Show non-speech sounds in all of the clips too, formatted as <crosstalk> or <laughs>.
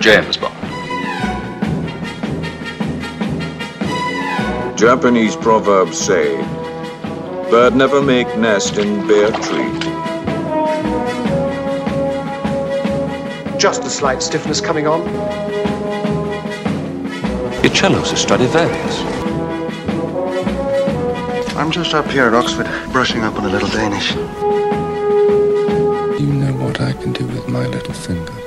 James Bond. Japanese proverbs say, bird never make nest in bare tree. Just a slight stiffness coming on. Your cello's a Stradivarius. I'm just up here at Oxford, brushing up on a little Danish. You know what I can do with my little finger.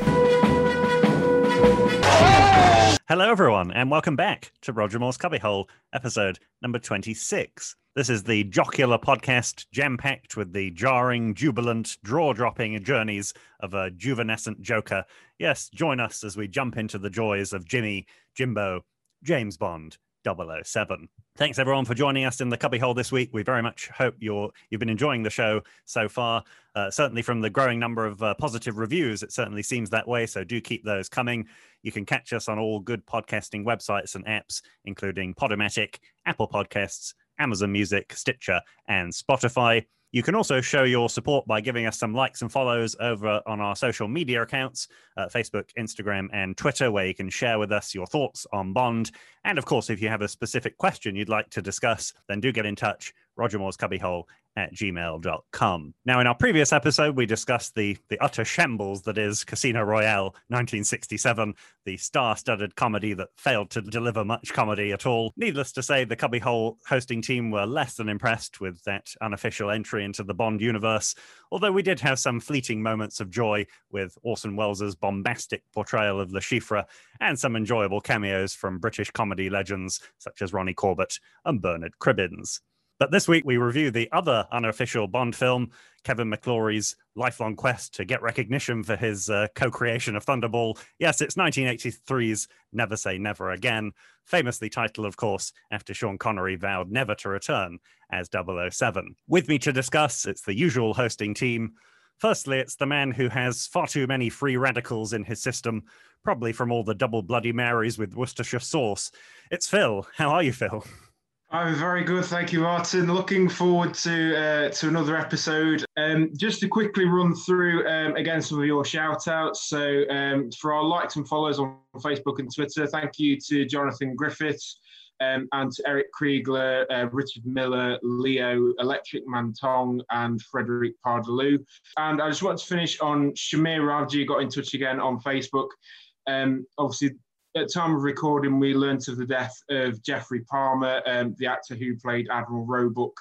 Hello, everyone, and welcome back to Roger Moore's Cubbyhole, episode number 26. This is the jocular podcast, jam packed with the jarring, jubilant, draw dropping journeys of a juvenescent Joker. Yes, join us as we jump into the joys of Jimmy, Jimbo, James Bond, 007. Thanks everyone for joining us in the cubbyhole this week. We very much hope you're you've been enjoying the show so far. Uh, certainly from the growing number of uh, positive reviews, it certainly seems that way. So do keep those coming. You can catch us on all good podcasting websites and apps, including Podomatic, Apple Podcasts, Amazon Music, Stitcher, and Spotify. You can also show your support by giving us some likes and follows over on our social media accounts uh, Facebook, Instagram, and Twitter, where you can share with us your thoughts on Bond. And of course, if you have a specific question you'd like to discuss, then do get in touch. Roger Moore's Cubbyhole at gmail.com. Now, in our previous episode, we discussed the, the utter shambles that is Casino Royale 1967, the star studded comedy that failed to deliver much comedy at all. Needless to say, the Cubbyhole hosting team were less than impressed with that unofficial entry into the Bond universe, although we did have some fleeting moments of joy with Orson Welles' bombastic portrayal of Le Chiffre and some enjoyable cameos from British comedy legends such as Ronnie Corbett and Bernard Cribbins. But this week we review the other unofficial Bond film, Kevin McClory's lifelong quest to get recognition for his uh, co creation of Thunderball. Yes, it's 1983's Never Say Never Again, famously titled, of course, after Sean Connery vowed never to return as 007. With me to discuss, it's the usual hosting team. Firstly, it's the man who has far too many free radicals in his system, probably from all the double Bloody Marys with Worcestershire sauce. It's Phil. How are you, Phil? I'm very good, thank you, Martin. Looking forward to uh, to another episode. Um, just to quickly run through um, again some of your shout outs. So um, for our likes and follows on Facebook and Twitter, thank you to Jonathan Griffiths um, and to Eric Kriegler, uh, Richard Miller, Leo, Electric Mantong, and Frederick Pardaloo. And I just want to finish on Shamir Ravji got in touch again on Facebook. Um, obviously, at time of recording, we learnt of the death of Geoffrey Palmer, um, the actor who played Admiral Roebuck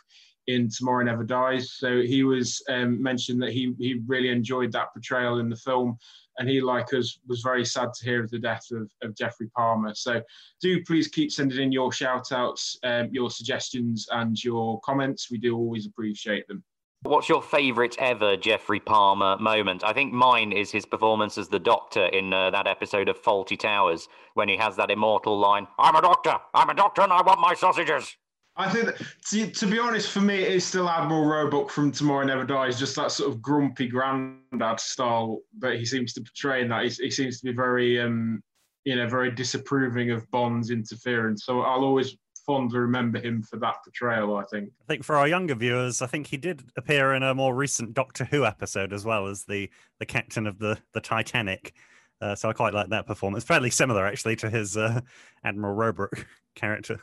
in Tomorrow Never Dies. So he was um, mentioned that he he really enjoyed that portrayal in the film, and he, like us, was very sad to hear of the death of, of Geoffrey Palmer. So do please keep sending in your shout outs, um, your suggestions, and your comments. We do always appreciate them. What's your favourite ever Geoffrey Palmer moment? I think mine is his performance as the Doctor in uh, that episode of Fawlty Towers when he has that immortal line, I'm a doctor, I'm a doctor and I want my sausages. I think, that, to, to, be honest, for me, it is still Admiral Roebuck from Tomorrow Never Dies, just that sort of grumpy granddad style that he seems to portray in that. He, he seems to be very, um, you know, very disapproving of Bond's interference. So I'll always fondly remember him for that portrayal. I think. I think for our younger viewers, I think he did appear in a more recent Doctor Who episode as well as the the captain of the the Titanic. Uh, so I quite like that performance. Fairly similar, actually, to his uh, Admiral Roebuck <laughs> character.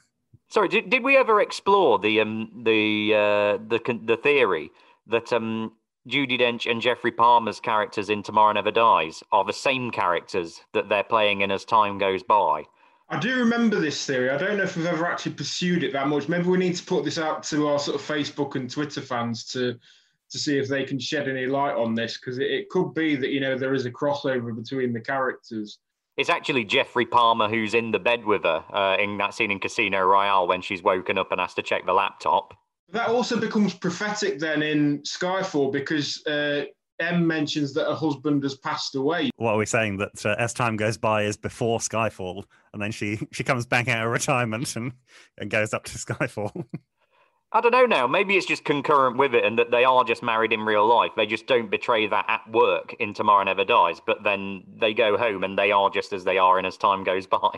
Sorry, did, did we ever explore the um the uh, the the theory that um Judi Dench and Geoffrey Palmer's characters in Tomorrow Never Dies are the same characters that they're playing in as time goes by? I do remember this theory. I don't know if we've ever actually pursued it that much. Maybe we need to put this out to our sort of Facebook and Twitter fans to to see if they can shed any light on this because it, it, could be that you know there is a crossover between the characters. It's actually Geoffrey Palmer who's in the bed with her uh, in that scene in Casino Royale when she's woken up and has to check the laptop. That also becomes prophetic then in Skyfall because uh, M mentions that her husband has passed away. What are we saying that uh, as time goes by is before Skyfall, and then she <laughs> she comes back out of retirement and and goes up to Skyfall. <laughs> I don't know now. Maybe it's just concurrent with it, and that they are just married in real life. They just don't betray that at work in Tomorrow Never Dies, but then they go home and they are just as they are, and as time goes <laughs> by.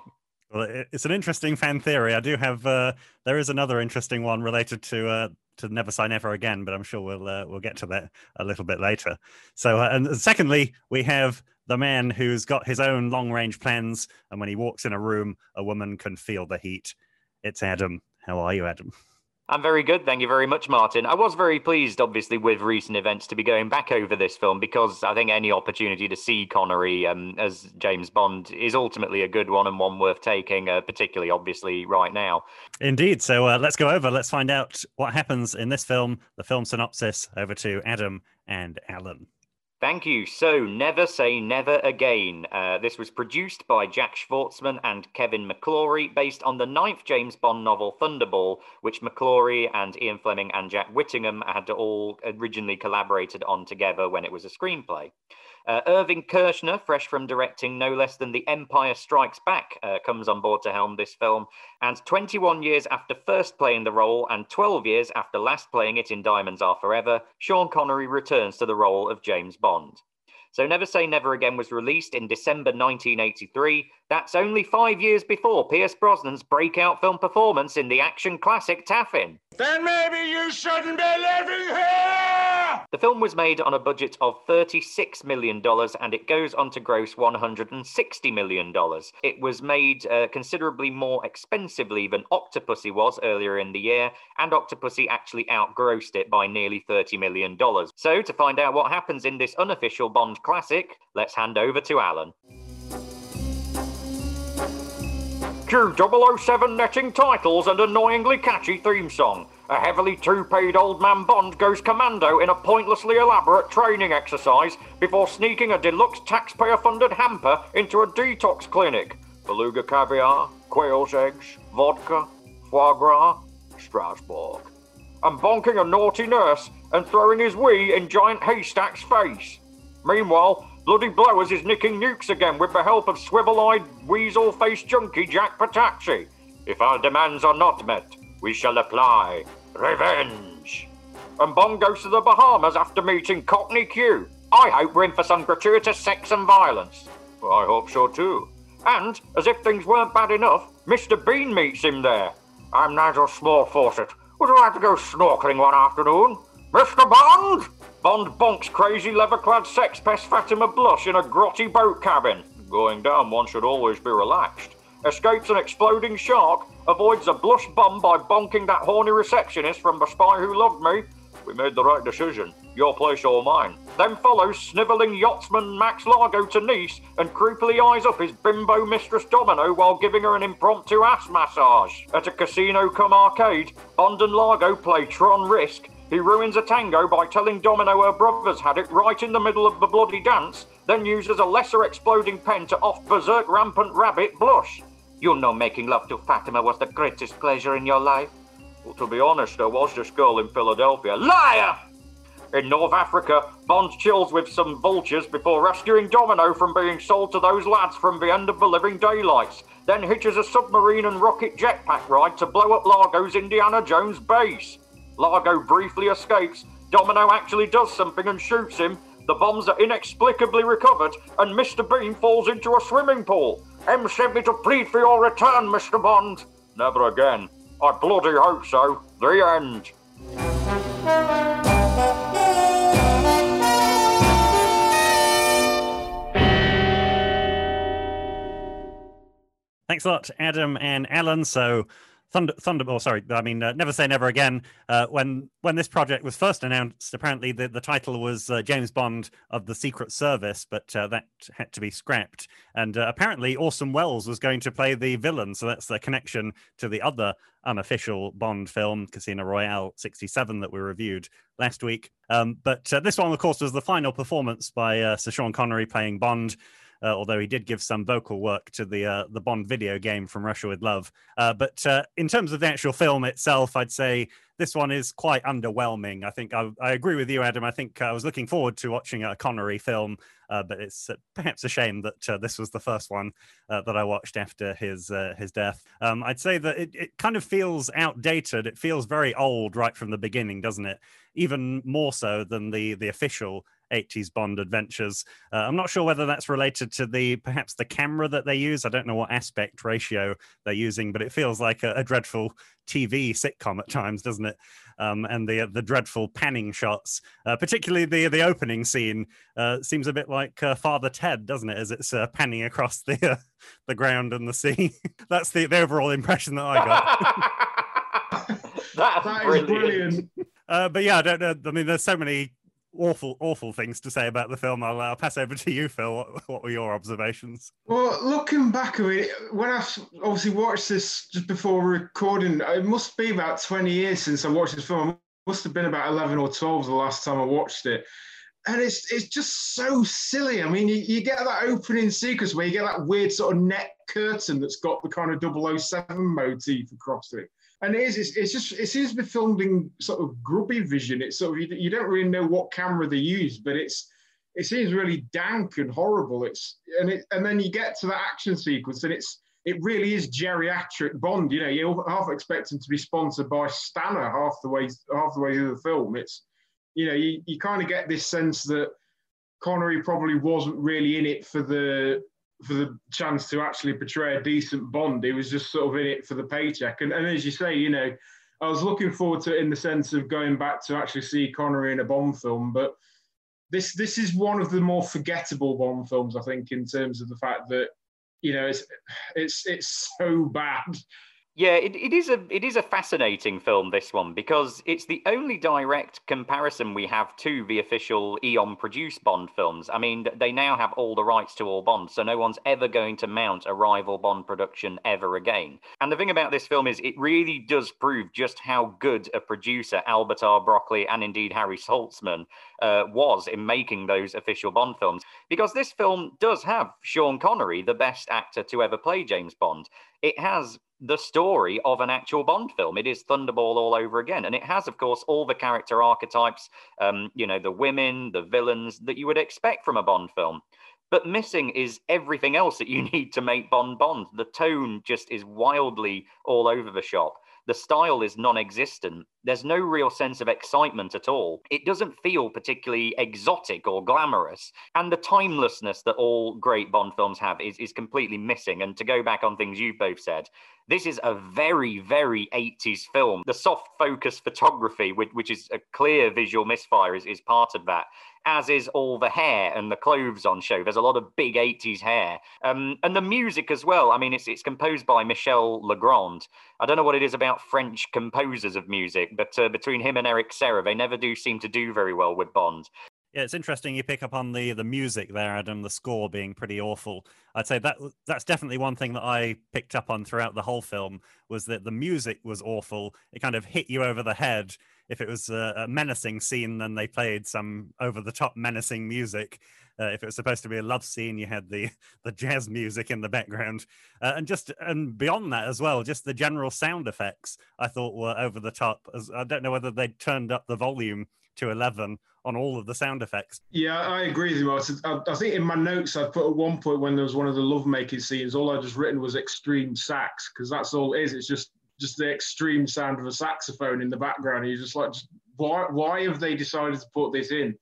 Well, it's an interesting fan theory. I do have. Uh, there is another interesting one related to uh, to never say never again, but I'm sure we'll uh, we'll get to that a little bit later. So, uh, and secondly, we have the man who's got his own long range plans, and when he walks in a room, a woman can feel the heat. It's Adam. How are you, Adam? I'm very good. Thank you very much, Martin. I was very pleased, obviously, with recent events to be going back over this film because I think any opportunity to see Connery um, as James Bond is ultimately a good one and one worth taking, uh, particularly, obviously, right now. Indeed. So uh, let's go over. Let's find out what happens in this film, the film synopsis. Over to Adam and Alan. Thank you. So, Never Say Never Again. Uh, this was produced by Jack Schwartzman and Kevin McClory, based on the ninth James Bond novel Thunderball, which McClory and Ian Fleming and Jack Whittingham had all originally collaborated on together when it was a screenplay. Uh, Irvin Kershner, fresh from directing no less than The Empire Strikes Back, uh, comes on board to helm this film. And 21 years after first playing the role and 12 years after last playing it in Diamonds Are Forever, Sean Connery returns to the role of James Bond. So Never Say Never Again was released in December 1983. That's only five years before Pierce Brosnan's breakout film performance in the action classic Taffin. Then maybe you shouldn't be living here! The film was made on a budget of $36 million and it goes on to gross $160 million. It was made uh, considerably more expensively than Octopussy was earlier in the year, and Octopussy actually outgrossed it by nearly $30 million. So, to find out what happens in this unofficial Bond classic, let's hand over to Alan. Q 007 netting titles and annoyingly catchy theme song. A heavily two-paid old man Bond goes commando in a pointlessly elaborate training exercise before sneaking a deluxe taxpayer-funded hamper into a detox clinic. Beluga caviar, quail's eggs, vodka, foie gras, Strasbourg. And bonking a naughty nurse and throwing his wee in Giant Haystack's face. Meanwhile, Bloody Blowers is nicking nukes again with the help of swivel-eyed, weasel-faced junkie Jack Petachi. If our demands are not met, we shall apply revenge. And Bond goes to the Bahamas after meeting Cockney Q. I hope we're in for some gratuitous sex and violence. Well, I hope so too. And, as if things weren't bad enough, Mr. Bean meets him there. I'm Nigel Small-Fawcett. Would you like to go snorkeling one afternoon? Mr. Bond? Bond bonks crazy leather-clad sex pest Fatima Blush in a grotty boat cabin. Going down, one should always be relaxed. Escapes an exploding shark, avoids a blush bum by bonking that horny receptionist from The Spy Who Loved Me. We made the right decision. Your place or mine. Then follows snivelling yachtsman Max Largo to Nice and creepily eyes up his bimbo mistress Domino while giving her an impromptu ass massage. At a casino come arcade, Bond and Largo play Tron Risk. He ruins a tango by telling Domino her brothers had it right in the middle of the bloody dance, then uses a lesser exploding pen to off berserk rampant rabbit blush. You know making love to Fatima was the greatest pleasure in your life. Well, to be honest, there was this girl in Philadelphia. Liar! In North Africa, Bond chills with some vultures before rescuing Domino from being sold to those lads from the end of the living daylights, then hitches a submarine and rocket jetpack ride to blow up Largo's Indiana Jones base. Largo briefly escapes, Domino actually does something and shoots him, the bombs are inexplicably recovered, and Mr. Bean falls into a swimming pool. M sent me to plead for your return, Mr. Bond. Never again. I bloody hope so. The end. Thanks a lot, Adam and Alan. So, Thunder, Thunder, oh, sorry, I mean, uh, Never Say Never Again. Uh, when when this project was first announced, apparently the, the title was uh, James Bond of the Secret Service, but uh, that had to be scrapped. And uh, apparently, Orson Welles was going to play the villain, so that's the connection to the other unofficial Bond film, Casino Royale '67, that we reviewed last week. Um, but uh, this one, of course, was the final performance by Sir Sean Connery playing Bond uh, although he did give some vocal work to the uh, the Bond video game from Russia with Love. Uh, but uh, in terms of the actual film itself, I'd say this one is quite underwhelming. I think I, I agree with you, Adam. I think I was looking forward to watching a Connery film, uh, but it's uh, perhaps a shame that this was the first one that I watched after his his death. Um, I'd say that it, it kind of feels outdated. It feels very old right from the beginning, doesn't it? Even more so than the the official 80s Bond adventures. Uh, I'm not sure whether that's related to the perhaps the camera that they use. I don't know what aspect ratio they're using, but it feels like a, a dreadful TV sitcom at times, doesn't it? Um, and the the dreadful panning shots, uh, particularly the the opening scene, uh, seems a bit like uh, Father Ted, doesn't it? As it's uh, panning across the uh, the ground and the sea. <laughs> That's the, the overall impression that I got. <laughs> That's That is brilliant. brilliant. Uh, but yeah, I don't know. I mean, there's so many awful, awful things to say about the film. I'll, I'll pass over to you, Phil. What, what were your observations? Well, looking back, when I mean, when I obviously watched this just before recording, it must be about 20 years since I watched this film. It must have been about 11 or 12 the last time I watched it. And it's it's just so silly. I mean, you, you get that opening sequence where you get that weird sort of net curtain that's got the kind of 007 motif across it. And it is, it's, it's just, it seems to be filmed in sort of grubby vision. It's sort of, you, you don't really know what camera they use, but it's, it seems really dank and horrible. It's and it and then you get to that action sequence and it's it really is geriatric Bond. You know, you half expect him to be sponsored by Stannah half the way half the way through the film. It's you know, you, you kind of get this sense that Connery probably wasn't really in it for the for the chance to actually portray a decent Bond. He was just sort of in it for the paycheck. And, and as you say, you know, I was looking forward to it in the sense of going back to actually see Connery in a Bond film, but this this is one of the more forgettable Bond films, I think, in terms of the fact that you know it's it's it's so bad. Yeah, it, it is a it is a fascinating film. This one because it's the only direct comparison we have to the official Eon produced Bond films. I mean, they now have all the rights to all Bonds, so no one's ever going to mount a rival Bond production ever again. And the thing about this film is, it really does prove just how good a producer Albert R. Broccoli and indeed Harry Saltzman uh, was in making those official Bond films. Because this film does have Sean Connery, the best actor to ever play James Bond. It has the story of an actual Bond film. It is Thunderball all over again. And it has, of course, all the character archetypes, um, you know, the women, the villains that you would expect from a Bond film. But missing is everything else that you <laughs> need to make Bond Bond. The tone just is wildly all over the shop. The style is non existent. There's no real sense of excitement at all. It doesn't feel particularly exotic or glamorous. And the timelessness that all great Bond films have is, is completely missing. And to go back on things you've both said, this is a very, very 80s film. The soft focus photography, which, which is a clear visual misfire, is, is part of that, as is all the hair and the clothes on show. There's a lot of big 80s hair. Um, and the music as well. I mean, it's, it's composed by Michel Legrand. I don't know what it is about French composers of music, but uh, between him and Eric Serra, they never do seem to do very well with Bond. Yeah, it's interesting you pick up on the the music there, Adam. The score being pretty awful. I'd say that that's definitely one thing that I picked up on throughout the whole film was that the music was awful. It kind of hit you over the head. If it was a, a menacing scene, then they played some over the top menacing music. Uh, if it was supposed to be a love scene, you had the <laughs> the jazz music in the background, uh, and just and beyond that as well, just the general sound effects I thought were over the top. As I don't know whether they turned up the volume to eleven on all of the sound effects. Yeah, I agree with you, Martin. I, I think in my notes I put at one point when there was one of the lovemaking scenes, all I just written was extreme sax because that's all it is. It's just just the extreme sound of a saxophone in the background. You're just like, why why have they decided to put this in?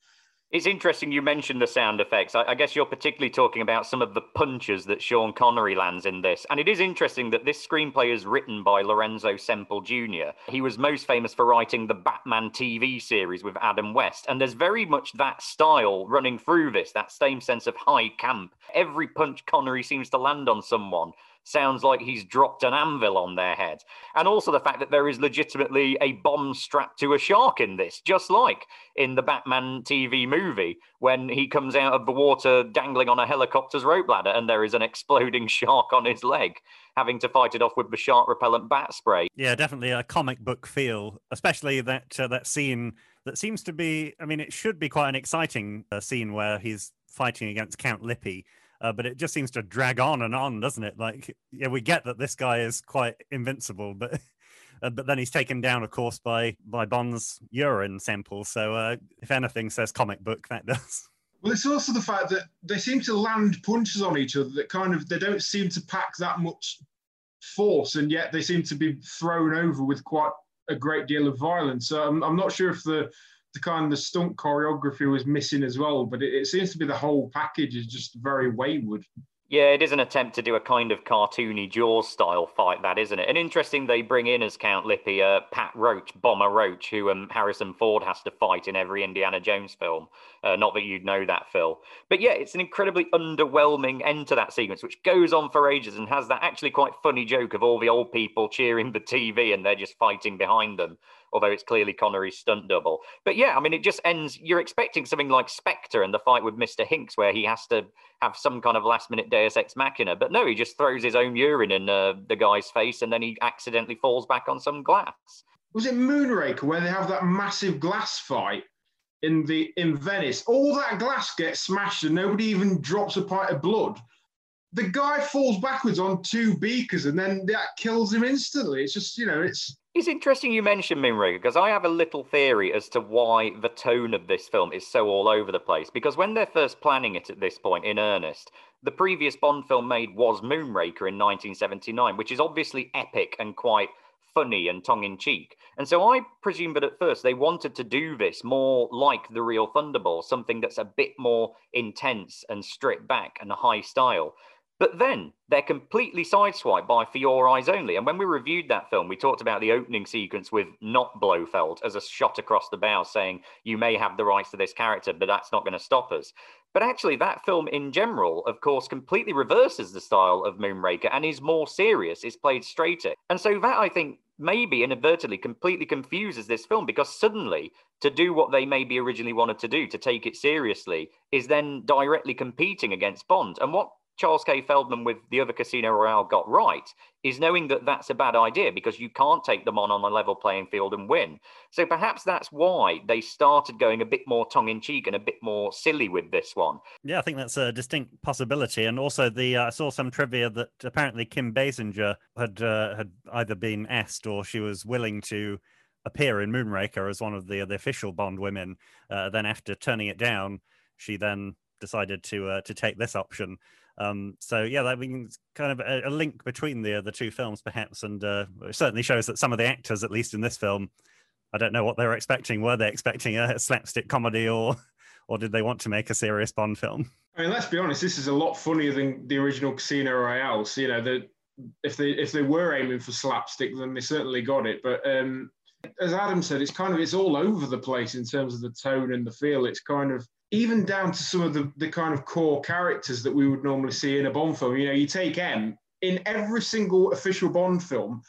It's interesting you mentioned the sound effects. I, I, guess you're particularly talking about some of the punches that Sean Connery lands in this. And it is interesting that this screenplay is written by Lorenzo Semple Jr. He was most famous for writing the Batman TV series with Adam West. And there's very much that style running through this, that same sense of high camp. Every punch Connery seems to land on someone sounds like he's dropped an anvil on their head. And also the fact that there is legitimately a bomb strapped to a shark in this, just like in the Batman TV movie when he comes out of the water dangling on a helicopter's rope ladder and there is an exploding <laughs> shark on his leg, having to fight it off with the shark repellent bat spray. Yeah, definitely a comic book feel, especially that uh, that scene that seems to be. I mean, it should be quite an exciting uh, scene where he's fighting against Count Lippe. Uh, but it just seems to drag on and on, doesn't it? Like, yeah, we get that this guy is quite invincible, but <laughs> uh, but then he's taken down, of course, by by Bond's urine sample. So, uh, if anything says comic book, that <laughs> does. Well, it's also the fact that they seem to land punches on each other that kind of they don't seem to pack that much force, and yet they seem to be thrown over with quite a great deal of violence. So I'm, I'm not sure if the the kind of the stunt choreography was missing as well. But it, it seems to be the whole package is just very wayward. Yeah, it is an attempt to do a kind of cartoony Jaws style fight, that isn't it? And interesting, they bring in as Count Lippe uh, Pat Roach, Bomber Roach, who um, Harrison Ford has to fight in every Indiana Jones film. Uh, not that you'd know that, Phil. But yeah, it's an incredibly underwhelming end to that sequence, which goes on for ages and has that actually quite funny joke of all the old people cheering the TV and they're just fighting behind them although it's clearly Connery's stunt double. But yeah, I mean, it just ends. You're expecting something like Spectre and the fight with Mr. Hinx, where he has to have some kind of last minute Deus Ex Machina. But no, he just throws his own urine in uh, the guy's face and then he accidentally falls back on some glass. Was it Moonraker where they have that massive glass fight? In the in Venice, all that glass gets smashed and nobody even drops a pint of blood the guy falls backwards on two beakers and then that kills him instantly. It's just, you know, it's it's interesting you mentioned Moonraker because I have a little theory as to why the tone of this film is so all over the place. Because when they're first planning it at this point in earnest, the previous Bond film made was Moonraker in 1979, which is obviously epic and quite funny and tongue in cheek. And so I presume that at first they wanted to do this more like the real Thunderball, something that's a bit more intense and stripped back and high style. But then they're completely sideswiped by For Your Eyes Only. And when we reviewed that film, we talked about the opening sequence with not Blofeld as a shot across the bow saying, You may have the rights to this character, but that's not going to stop us. But actually, that film in general, of course, completely reverses the style of Moonraker and is more serious, is played straighter. And so that, I think, maybe inadvertently completely confuses this film because suddenly to do what they maybe originally wanted to do, to take it seriously, is then directly competing against Bond. And what Charles K. Feldman with the other Casino Royale got right is knowing that that's a bad idea because you can't take them on on a level playing field and win. So perhaps that's why they started going a bit more tongue in cheek and a bit more silly with this one. Yeah, I think that's a distinct possibility. And also, the uh, I saw some trivia that apparently Kim Basinger had uh, had either been asked or she was willing to appear in Moonraker as one of the the official Bond women. Uh, then after turning it down, she then decided to uh, to take this option. Um, so yeah, that means kind of a, a, link between the the two films, perhaps, and uh, certainly shows that some of the actors, at least in this film, I don't know what they were expecting. Were they expecting a slapstick comedy, or or did they want to make a serious Bond film? I mean, let's be honest. This is a lot funnier than the original Casino Royale. So, you know, the, if they if they were aiming for slapstick, then they certainly got it. But um, as Adam said, it's kind of it's all over the place in terms of the tone and the feel. It's kind of even down to some of the, the kind of core characters that we would normally see in a Bond film. You know, you take M in every single official Bond film,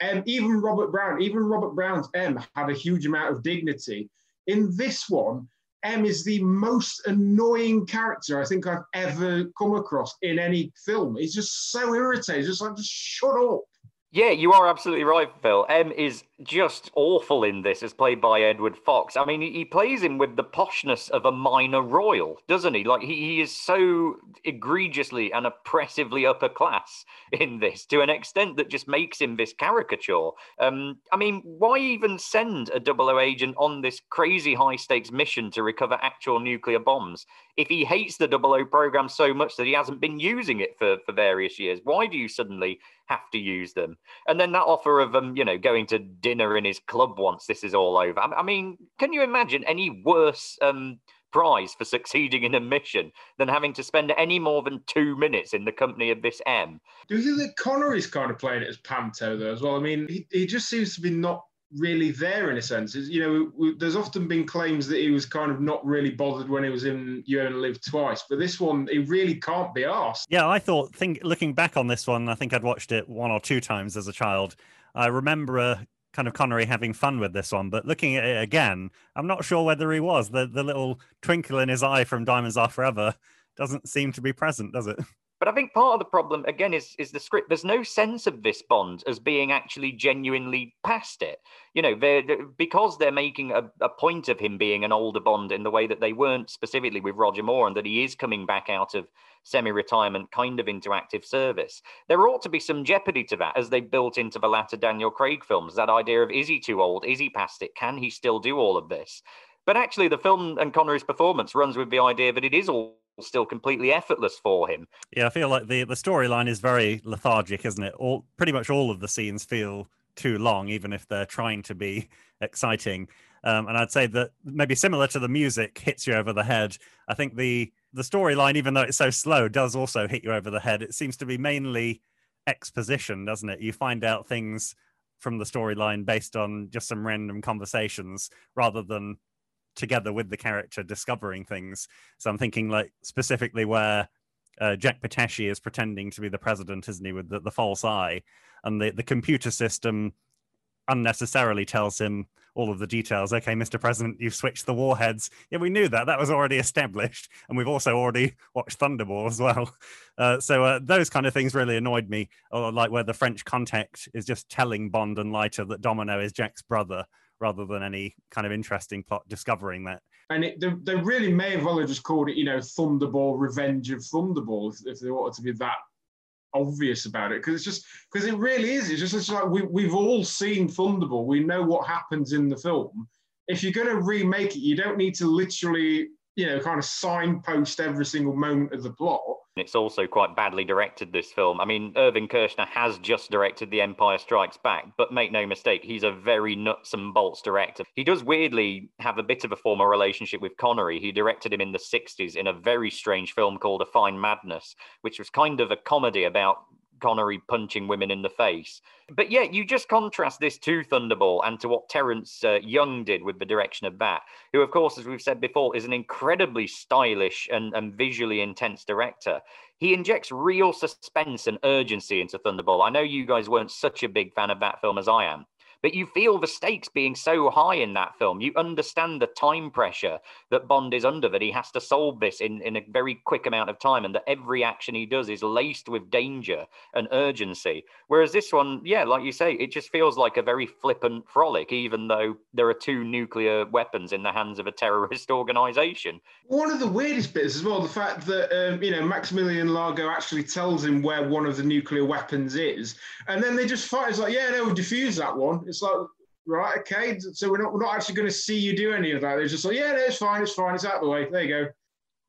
and even Robert Brown, even Robert Brown's M had a huge amount of dignity. In this one, M is the most annoying character I think I've ever come across in any film. He's just so irritating. Just like, just shut up. Yeah, you are absolutely right, Phil. M is just awful in this, as played by Edward Fox. I mean, he, plays him with the poshness of a minor royal, doesn't he? Like, he, he is so egregiously and oppressively upper class in this to an extent that just makes him this caricature. Um, I mean, why even send a double O agent on this crazy high stakes mission to recover actual nuclear bombs if he hates the double O program so much that he hasn't been using it for, for various years? Why do you suddenly have to use them. And then that offer of um, you know, going to dinner in his club once this is all over. I, mean, can you imagine any worse um prize for succeeding in a mission than having to spend any more than two minutes in the company of this M? Do you think that Connery's kind of playing it as Panto though as well? I mean, he, he just seems to be not really there in a sense. you know, there's often been claims that he was kind of not really bothered when he was in You Only Live Twice, but this one, he really can't be asked. Yeah, I thought, think looking back on this one, I think I'd watched it one or two times as a child. I remember uh, kind of Connery having fun with this one, but looking at it again, I'm not sure whether he was. The the little twinkle in his eye from Diamonds Are Forever doesn't seem to be present, does it? <laughs> But I think part of the problem again is is the script. There's no sense of this Bond as being actually genuinely past it. You know, they're, because they're making a, a point of him being an older Bond in the way that they weren't specifically with Roger Moore, and that he is coming back out of semi-retirement, kind of into active service. There ought to be some jeopardy to that, as they built into the latter Daniel Craig films. That idea of is he too old? Is he past it? Can he still do all of this? But actually, the film and Connery's performance runs with the idea that it is all still completely effortless for him. Yeah, I feel like the the storyline is very lethargic, isn't it? All pretty much all of the scenes feel too long, even if they're trying to be <laughs> exciting. Um, and I'd say that maybe similar to the music hits you over the head. I think the the storyline, even though it's so slow, does also hit you over the head. It seems to be mainly exposition, doesn't it? You find out things from the storyline based on just some random conversations rather than together with the character discovering things. So I'm thinking like specifically where uh, Jack Petachi is pretending to be the president, isn't he, with the, the false eye, and the, the computer system unnecessarily tells him all of the details. Okay, Mr. President, you've switched the warheads. Yeah, we knew that. That was already <laughs> established. And we've also already watched Thunderball as well. <laughs> Uh, so uh, those kind of things really annoyed me. Or like where the French contact is just telling Bond and Leiter that Domino is Jack's brother rather than any kind of interesting plot discovering that. And it, they, they, really may have well just called it, you know, Thunderball, Revenge of Thunderball, if, if they wanted to be that obvious about it because it's just because it really is. It's just it's like we we've all seen Thunderball. We know what happens in the film. If you're going to remake it, you don't need to literally you know kind of signpost every single moment of the plot. It's also quite badly directed, this film. I mean, Irvin Kershner has just directed The Empire Strikes Back, but make no mistake, he's a very nuts and bolts director. He does weirdly have a bit of a former relationship with Connery. He directed him in the 60s in a very strange film called A Fine Madness, which was kind of a comedy about Connery punching women in the face. But yeah, you just contrast this to Thunderball and to what Terence uh, Young did with the direction of that, who, of course, as we've said before, is an incredibly stylish and, and visually intense director. He injects real suspense and urgency into Thunderball. I know you guys weren't such a big fan of that film as I am, but you feel the stakes being so high in that film. You understand the time pressure that Bond is under, that he has to solve this in, in a very quick amount of time, and that every action he does is laced with danger and urgency. Whereas this one, yeah, like you say, it just feels like a very flippant frolic, even though there are two nuclear weapons in the hands of a terrorist <laughs> organization. One of the weirdest bits as well, the fact that, um, you know, Maximilian Largo actually tells him where one of the nuclear weapons is, and then they just fight. It's like, yeah, no, we defuse that one. It's like, right, okay. So we're not we're not actually going to see you do any of that. They're just like, yeah, no, it's fine, it's fine, it's out of the way. There you go.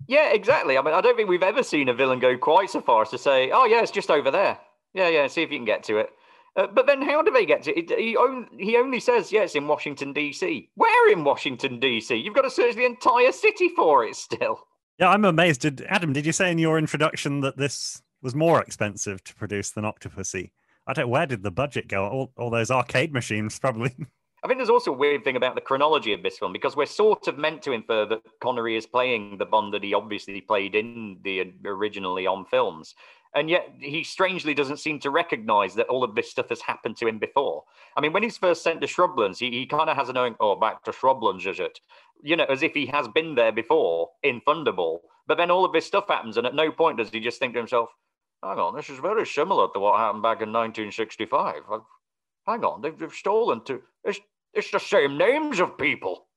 Yeah, exactly. I mean, I don't think we've ever seen a villain go quite so far as to say, "Oh, yeah, it's just over there." Yeah, yeah. See if you can get to it. Uh, but then, how do they get to it? He, on, he only says, "Yes, in Washington D.C." Where in Washington D.C.? You've got to search the entire city for it still. Yeah, I'm amazed. Did Adam? Did you say in your introduction that this was more expensive to produce than Octopussy? I don't. Where did the budget go? All, all those arcade machines, probably. <laughs> I think there's also a weird thing about the chronology of this film because we're sort of meant to infer that Connery is playing the Bond that he obviously played in the originally on films, and yet he strangely doesn't seem to recognise that all of this stuff has happened to him before. I mean, when he's first sent to Shrublands, he, he kind of has a knowing, oh, back to Shrublands, is it? You know, as if he has been there before in Thunderball. But then all of this stuff happens, and at no point does he just think to himself, hang on, this is very similar to what happened back in 1965. Hang on, they've, they've stolen two. It's, it's the same names of people.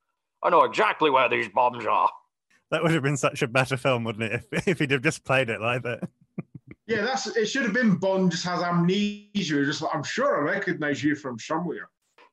I know exactly where these bombs are. That would have been such a better film, wouldn't it, if, <laughs> if he'd have just played it like that? <laughs> yeah, that's it. Should have been Bond just has amnesia. Just like, I'm sure I recognize you from somewhere.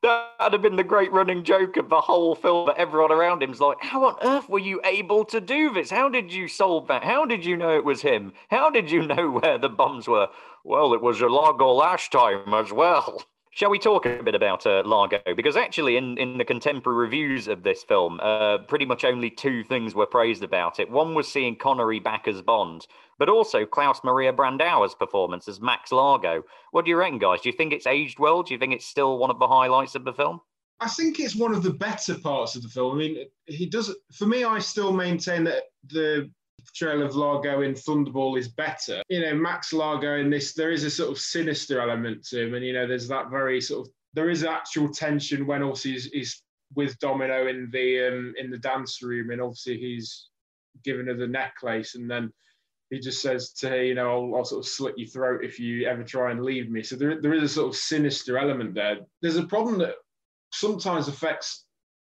That'd have been the great running joke of the whole film. That everyone around him's like, "How on earth were you able to do this? How did you solve that? How did you know it was him? How did you know <laughs> where the bombs were?" Well, it was a Largo last time as well. Shall we talk a bit about uh, Largo? Because actually, in, in the contemporary reviews of this film, uh, pretty much only two things were praised about it. One was seeing Connery back as Bond, but also Klaus Maria Brandauer's performance as Max Largo. What do you reckon, guys? Do you think it's aged well? Do you think it's still one of the highlights of the film? I think it's one of the better parts of the film. I mean, he does. For me, I still maintain that the portrayal of Largo in Thunderball is better. You know, Max Largo in this, there is a sort of sinister element to him, and you know, there's that very sort of there is actual tension when obviously he's, he's with Domino in the um, in the dance room, and obviously he's given her the necklace, and then he just says to her, you know, I'll, I'll, sort of slit your throat if you ever try and leave me. So there, there is a sort of sinister element there. There's a problem that sometimes affects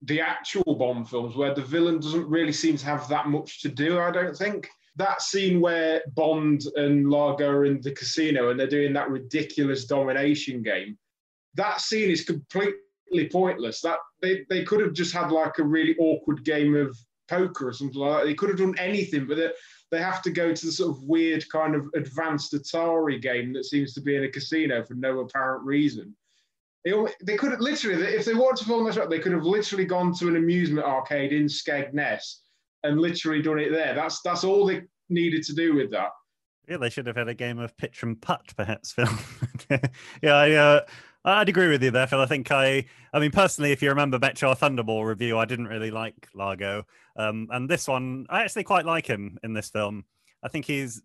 the actual Bond films where the villain doesn't really seem to have that much to do, I don't think. That scene where Bond and Largo are in the casino and they're doing that ridiculous domination game, that scene is completely pointless. That they, they could have just had like a really awkward game of poker or something like that. They could have done anything, but they, they have to go to the sort of weird kind of advanced Atari game that seems to be in a casino for no apparent reason They, could have literally, if they wanted to film this up, they could have literally gone to an amusement arcade in Skegness and literally done it there. That's that's all they needed to do with that. Yeah, they should have had a game of pitch and putt, perhaps, <laughs> Phil. yeah, I, uh, I'd agree with you there, Phil. I think I, I mean, personally, if you remember back to our Thunderball review, I didn't really like Largo, um, and this one, I actually quite like him in this film. I think he's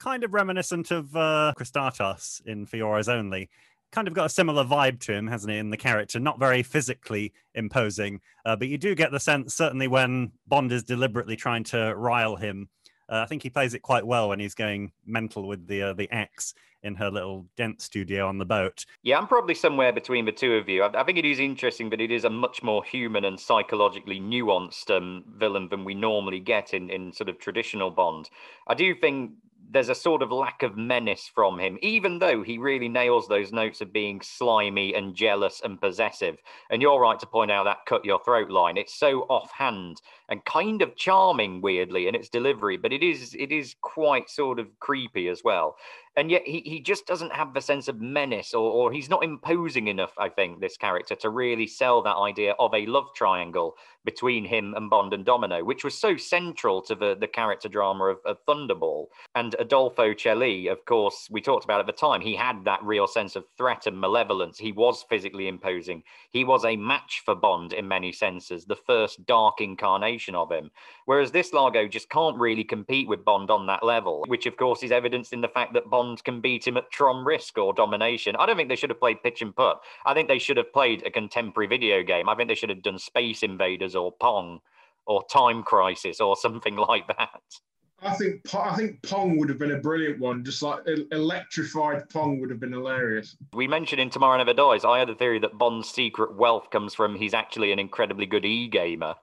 kind of reminiscent of uh, Kristatos in Eyes Only. Kind of got a similar vibe to him, hasn't he, in the character? Not very physically imposing, uh, but you do get the sense, certainly when Bond is deliberately trying to rile him. Uh, I think he plays it quite well when he's going mental with the uh, the axe in her little dent studio on the boat. Yeah, I'm probably somewhere between the two of you. I, I think it is interesting, but it is a much more human and psychologically nuanced um, villain than we normally get in, in sort of traditional Bond. I do think there's a sort of lack of menace from him, even though he really nails those notes of being slimy and jealous and possessive. And you're right to point out that cut your throat line. It's so offhand and kind of charming, weirdly, in its delivery, but it is it is quite sort of creepy as well. And yet he, he just doesn't have the sense of menace or, or he's not imposing enough, I think, this character to really sell that idea of a love triangle between him and Bond and Domino, which was so central to the, the character drama of, of Thunderball. And Adolfo Celi, of course, we talked about at the time, he had that real sense of threat and malevolence. He was physically imposing. He was a match for Bond in many senses, the first dark incarnation of him. Whereas this Largo just can't really compete with Bond on that level, which of course is evidenced in the fact that Bond can beat him at Tron Risk or Domination. I don't think they should have played pitch and putt. I think they should have played a contemporary video game. I think they should have done Space Invaders or Pong or Time Crisis or something <laughs> like that. I think I think Pong would have been a brilliant one. Just like electrified Pong would have been hilarious. We mentioned in Tomorrow Never Dies, I had a theory that Bond's secret wealth comes from he's actually an incredibly good e gamer.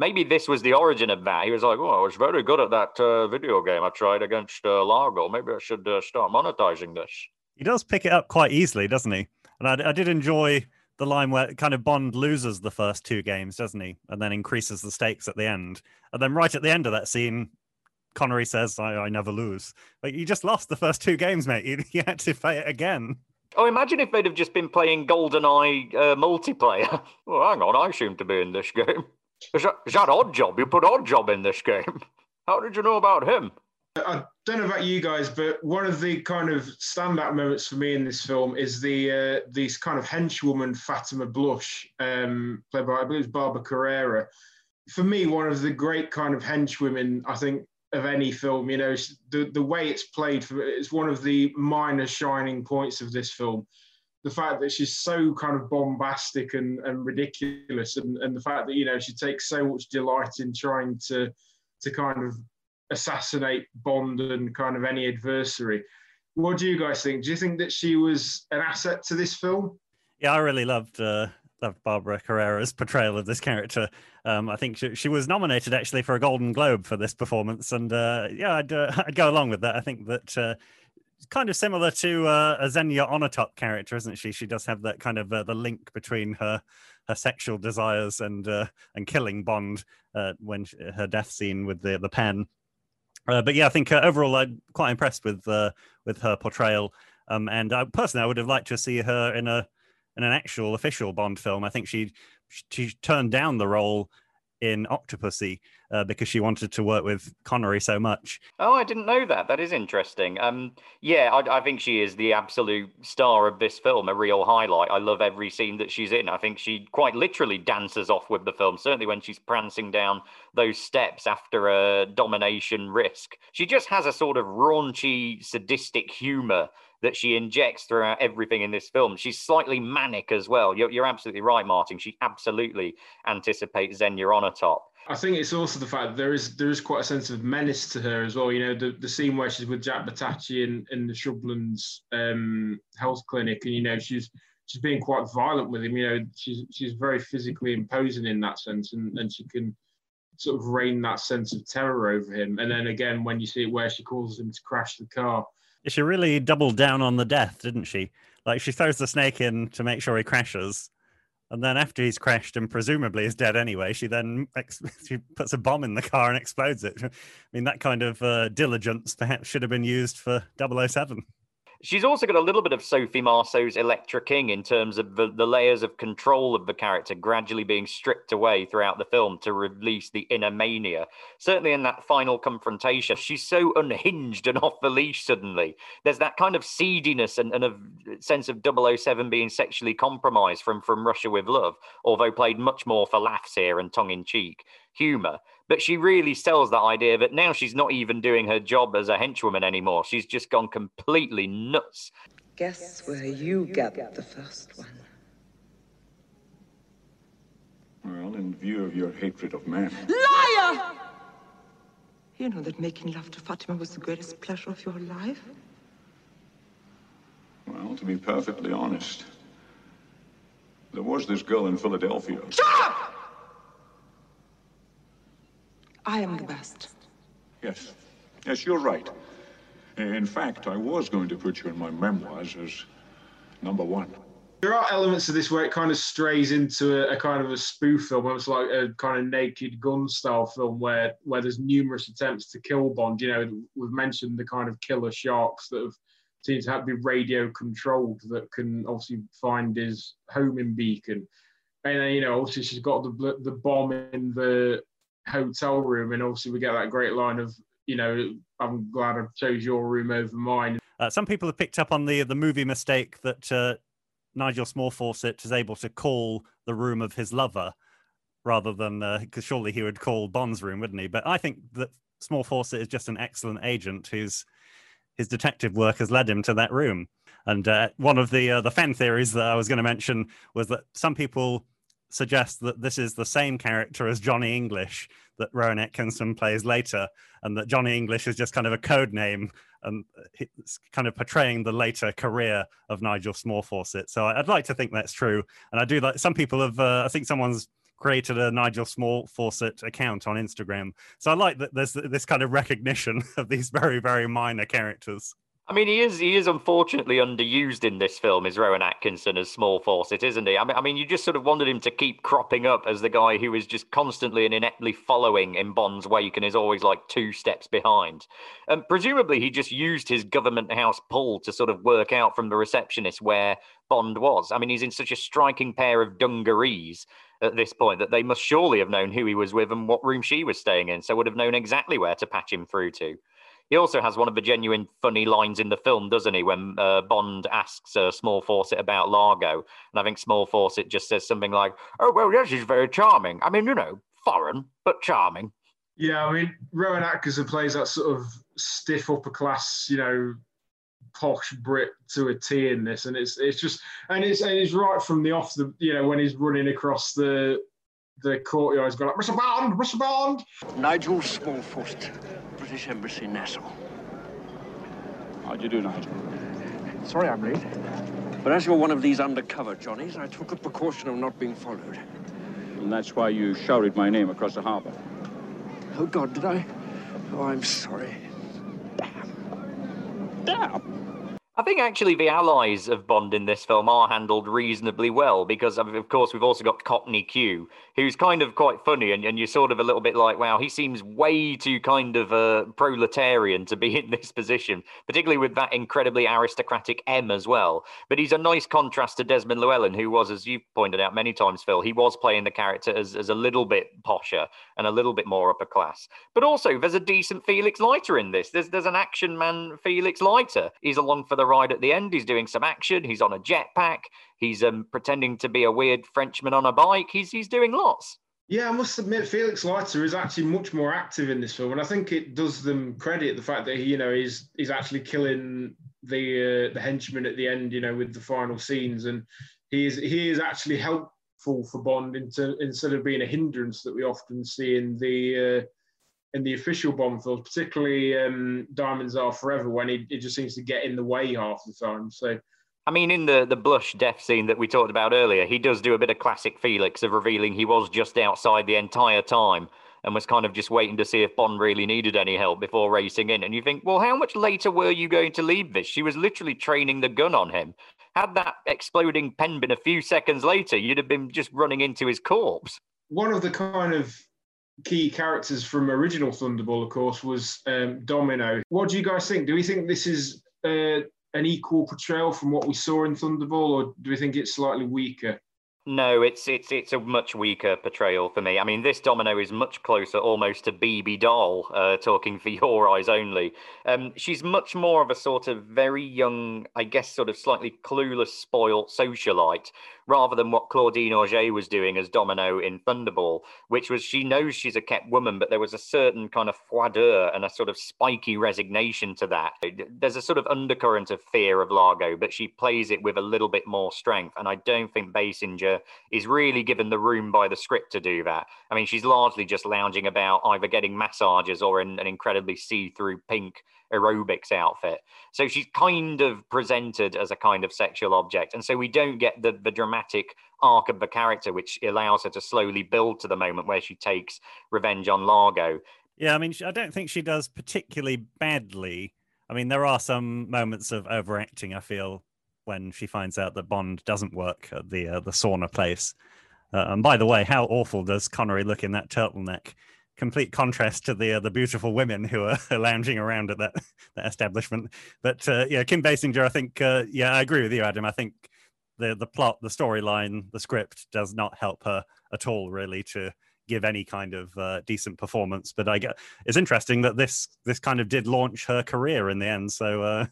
Maybe this was the origin of that. He was like, "Oh, I was very good at that uh, video game I tried against uh, Largo. Maybe I should uh, start monetizing this." He does pick it up quite easily, doesn't he? And I, I did enjoy the line where kind of Bond loses the first two games, doesn't he? And then increases the stakes at the end. And then right at the end of that scene, Connery says, I, I never lose. Like, you just lost the first two games, mate. <laughs> You, you had to play it again. Oh, imagine if they'd have just been playing GoldenEye uh, multiplayer. <laughs> well, hang on, I seem to be in this <laughs> game. Is that, is that Oddjob? You put Oddjob in this game. <laughs> How did you know about him? I don't know about you guys, but one of the kind of standout moments for me in this film is the uh, this kind of henchwoman Fatima Blush, um, played by I believe it's Barbara Carrera. For me, one of the great kind of henchwomen I think of any film. You know, the the way it's played for it's one of the minor shining points of this film. The fact that she's so kind of bombastic and, and ridiculous, and, and the fact that you know she takes so much delight in trying to to kind of assassinate Bond and kind of any adversary. What do you guys think? Do you think that she was an asset to this film? Yeah, I really loved uh, loved Barbara Carrera's portrayal of this character. Um, I think she, she was nominated actually for a Golden Globe for this performance, and uh, yeah, I'd uh, <laughs> I'd go along with that. I think that uh, kind of similar to uh, a Xenia Onatopp character, isn't she? She does have that kind of uh, the link between her her sexual desires and uh, and killing Bond uh, when she, her death scene with the the pen. Uh, but yeah, I think uh, overall I'm quite impressed with with her portrayal. Um, and I, personally, I would have liked to see her in a in an actual official Bond film. I think she she turned down the role in Octopussy uh, because she wanted to work with Connery so much. Oh, I didn't know that. That is interesting. Um, yeah, I, I think she is the absolute star of this film, a real highlight. I love every scene that she's in. I think she quite literally dances off with the film, certainly when she's prancing down those steps after a domination risk. She just has a sort of raunchy, sadistic humor that she injects throughout everything in this film. She's slightly manic as well. You're, you're absolutely right, Martin. She absolutely anticipates Xenia top. I think it's also the fact that there is there is quite a sense of menace to her as well. You know, the, the scene where she's with Jack Petachi in, in the Shrublands um, health clinic, and you know she's she's being quite violent with him. You know, she's she's very physically imposing in that sense, and, and she can sort of rain that sense of terror over him. And then again, when you see it where she causes him to crash the car, She really doubled down on the death, didn't she? Like she throws the snake in to make sure he crashes, and then after he's crashed and presumably is dead anyway, she then ex- <laughs> she puts a bomb in the car and explodes it. I mean, that kind of uh, diligence perhaps should have been used for 007. She's also got a little bit of Sophie Marceau's Electra King in terms of the, the layers of control of the character gradually being stripped away throughout the film to release the inner mania. Certainly in that final confrontation, she's so unhinged and <laughs> off the leash suddenly. There's that kind of seediness and, and a sense of 007 being sexually compromised from, from Russia with Love, although played much more for laughs here and tongue in cheek humor. But she really sells that idea that now she's not even doing her job as a henchwoman anymore. She's just gone completely nuts. Guess where you gathered the first one. Well, in view of your hatred of men. Liar! You know that making love to Fatima was the greatest pleasure of your life? Well, to be perfectly honest, there was this girl in Philadelphia. Shut up! I am the best. Yes. Yes, you're right. In fact, I was going to put you in my memoirs as number one. There are elements of this where it kind of strays into a, a kind of a spoof film, almost like a kind of Naked Gun style film, where where there's numerous attempts to kill Bond. You know, we've mentioned the kind of killer sharks that have seemed to have to be radio controlled that can obviously find his homing beacon. And then, you know, obviously she's got the the bomb in the hotel room, and obviously we get that great line of, you know, I'm glad I chose your room over mine. Uh, some people have picked up on the the movie mistake that uh, Nigel Small-Fawcett is able to call the room of his lover rather than because uh, surely he would call Bond's room, wouldn't he? But I think that Small-Fawcett is just an excellent agent whose his detective work has led him to that room. And uh, one of the uh, the fan theories that I was going to mention was that some people suggest that this is the same character as Johnny English that Rowan Atkinson plays later, and that Johnny English is just kind of a code name and it's kind of portraying the later career of Nigel Small-Fawcett. So I'd like to think that's true, and I do like. Some people have. Uh, I think someone's created a Nigel Small-Fawcett account on Instagram. So I like that there's this kind of recognition <laughs> of these very very minor characters. I mean, he is he is unfortunately underused in this film, is Rowan Atkinson as Small-Fawcett, isn't he? I mean, I mean, you just sort of wanted him to keep cropping up as the guy who is just constantly and ineptly following in Bond's wake and is always like two steps behind. And presumably, he just used his government house pull to sort of work out from the receptionist where Bond was. I mean, he's in such a striking pair of dungarees at this point that they must surely have known who he was with and what room she was staying in, so would have known exactly where to patch him through to. He also has one of the genuine funny lines in the film, doesn't he? When uh, Bond asks uh, Small-Fawcett about Largo, and I think Small-Fawcett just says something like, "Oh well, yes, she's very charming. I mean, you know, foreign but charming." Yeah, I mean, Rowan Atkinson plays that sort of stiff upper class, you know, posh Brit to a T in this, and it's it's just and it's and it's right from the off the you know when he's running across the the courtyard, he's going like Mr. Bond, Mr. Bond. Nigel Small-Fawcett. British Embassy, Nassau. How'd you do, Nigel? Sorry I'm late. But as you're one of these undercover Johnnies, I took a precaution of not being followed. And that's why you shouted my name across the harbor. Oh, God, did I? Oh, I'm sorry. Damn. Damn. I think actually the allies of Bond in this film are handled reasonably well because, of course, we've also got Cockney Q, who's kind of quite funny, and, and you're sort of a little bit like, wow, he seems way too kind of uh, proletarian to be in this position, particularly with that incredibly aristocratic M as well. But he's a nice contrast to Desmond Llewellyn, who was, as you've pointed out many times, Phil, he was playing the character as, as a little bit posher and a little bit more upper class. But also, there's a decent Felix Leiter in this. There's there's an action man, Felix Leiter. He's along for the ride at the end. He's doing some action. He's on a jetpack. He's um, pretending to be a weird Frenchman on a bike. He's he's doing lots. Yeah, I must admit, Felix Leiter is actually much more active in this film, and I think it does them credit the fact that he, you know, he's he's actually killing the uh, the henchman at the end, you know, with the final scenes, and he is he is actually helpful for Bond into, instead of being a hindrance that we often see in the uh, in the official Bond films, particularly um, Diamonds Are Forever, when he, he just seems to get in the way half the time. So. I mean, in the, the blush death scene that we talked about earlier, he does do a bit of classic Felix of revealing he was just outside the entire time and was kind of just waiting to see if Bond really needed any help before racing in. And you think, well, how much later were you going to leave this? She was literally training the gun on him. Had that exploding pen been a few seconds later, you'd have been just running into his corpse. One of the kind of key characters from original Thunderball, of course, was um, Domino. What do you guys think? Do we think this is uh, an equal portrayal from what we saw in Thunderball, or do we think it's slightly weaker? No, it's it's it's a much weaker portrayal for me. I mean, this Domino is much closer, almost to Bibi Dahl, uh, talking for <laughs> your eyes only. Um, she's much more of a sort of very young, I guess, sort of slightly clueless, spoilt socialite, rather than what Claudine Auger was doing as Domino in Thunderball, which was she knows she's a kept woman, but there was a certain kind of froideur and a sort of spiky resignation to that. There's a sort of undercurrent of fear of Largo, but she plays it with a little bit more strength. And I don't think Is really given the room by the script to do that. I mean, she's largely just lounging about, either getting massages or in an incredibly see through pink aerobics outfit. So she's kind of presented as a kind of sexual object. And so we don't get the, the dramatic arc of the character, which allows her to slowly build to the moment where she takes revenge on Largo. Yeah, I mean, I don't think she does particularly badly. I mean, there are some moments of overacting, I feel, when she finds out that Bond doesn't work at the uh, the sauna place. Uh, and by the way, how awful does Connery look in that turtleneck? complete contrast to the uh, the beautiful women who are <laughs> lounging around at that <laughs> that establishment. But uh, yeah, Kim Basinger, I think, uh, yeah, I agree with you, Adam. I think the the plot, the storyline, the script does not help her at all, really, to give any kind of uh, decent performance. But I get it's interesting that this this kind of did launch her career in the end. So uh,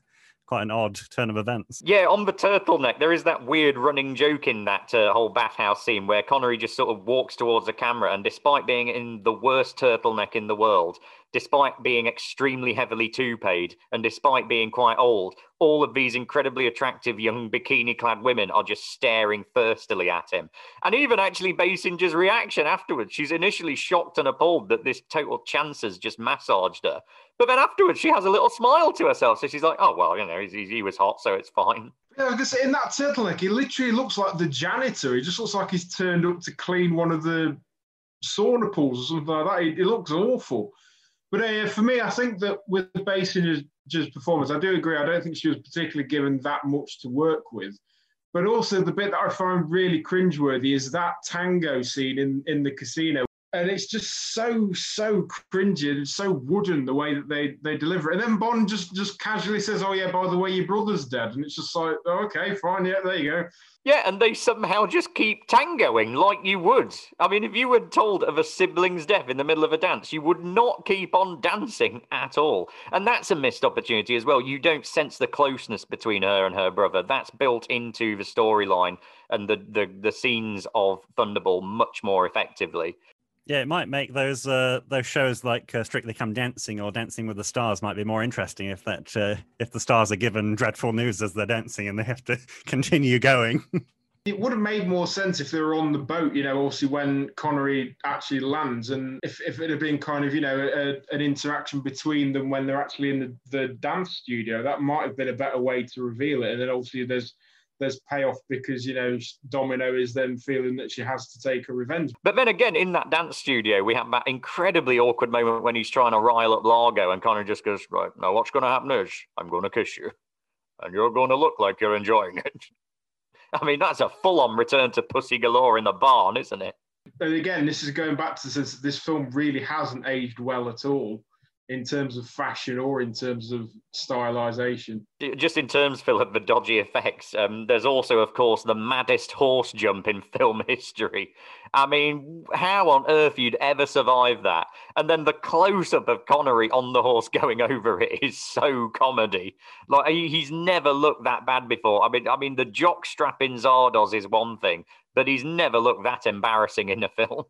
quite an odd turn of events. Yeah, on the turtleneck, there is that weird running joke in that uh, whole bathhouse scene where Connery just sort of walks towards the camera, and despite being in the worst turtleneck in the world, despite being extremely heavily toupeed, and despite being quite old, all of these incredibly attractive young bikini clad women are just staring thirstily at him. And even actually Basinger's reaction afterwards, she's initially shocked and appalled that this total chance has just massaged her. But then afterwards, she has a little smile to herself. So she's like, oh, well, you know, he, he was hot, so it's fine. Yeah, because in that turtleneck, he literally looks like the janitor. He just looks like he's turned up to clean one of the sauna pools or something like that. He looks awful. But uh, for me, I think that with the Basinger's performance, I do agree. I don't think she was particularly given that much to work with. But also, the bit that I find really cringeworthy is that tango scene in, in the casino and it's just so so cringy and so wooden the way that they they deliver it. And then Bond just just casually says, "Oh yeah, by the way, your brother's dead," and it's just like, oh, "Okay, fine, yeah, there you go." Yeah, and they somehow just keep tangoing like you would. I mean, if you were told of a sibling's death in the middle of a dance, you would not keep on dancing at all. And that's a missed opportunity as well. You don't sense the closeness between her and her brother. That's built into the storyline and the, the the scenes of Thunderball much more effectively. Yeah, it might make those uh, those shows like uh, Strictly Come Dancing or Dancing with the Stars might be more interesting if that uh, if the stars are given dreadful news as they're dancing and they have to <laughs> continue going. <laughs> it would have made more sense if they were on the boat, you know, obviously when Connery actually lands, and if, if it had been kind of, you know, a, an interaction between them when they're actually in the, the dance studio, that might have been a better way to reveal it. And then obviously there's there's payoff because you know Domino is then feeling that she has to take a revenge. But then again, in that dance studio, we have that incredibly awkward moment when he's trying to rile up Largo, and Connor just goes, "Right now, what's going to happen is I'm going to kiss you, and you're going to look like you're enjoying it." <laughs> I mean, that's a full-on return to pussy galore in the barn, isn't it? And again, this is going back to this. This film really hasn't aged well at all in terms of fashion or in terms of stylization. Just in terms, Phil, of the dodgy effects, um, there's also, of course, the maddest horse jump in <laughs> film history. I mean, how on earth you'd ever survive that? And then the close up of Connery on the horse going <laughs> over it is so comedy. Like he's never looked that bad before. I mean, I mean, the jock strap in Zardoz is one thing, but he's never looked that embarrassing in a <laughs> film.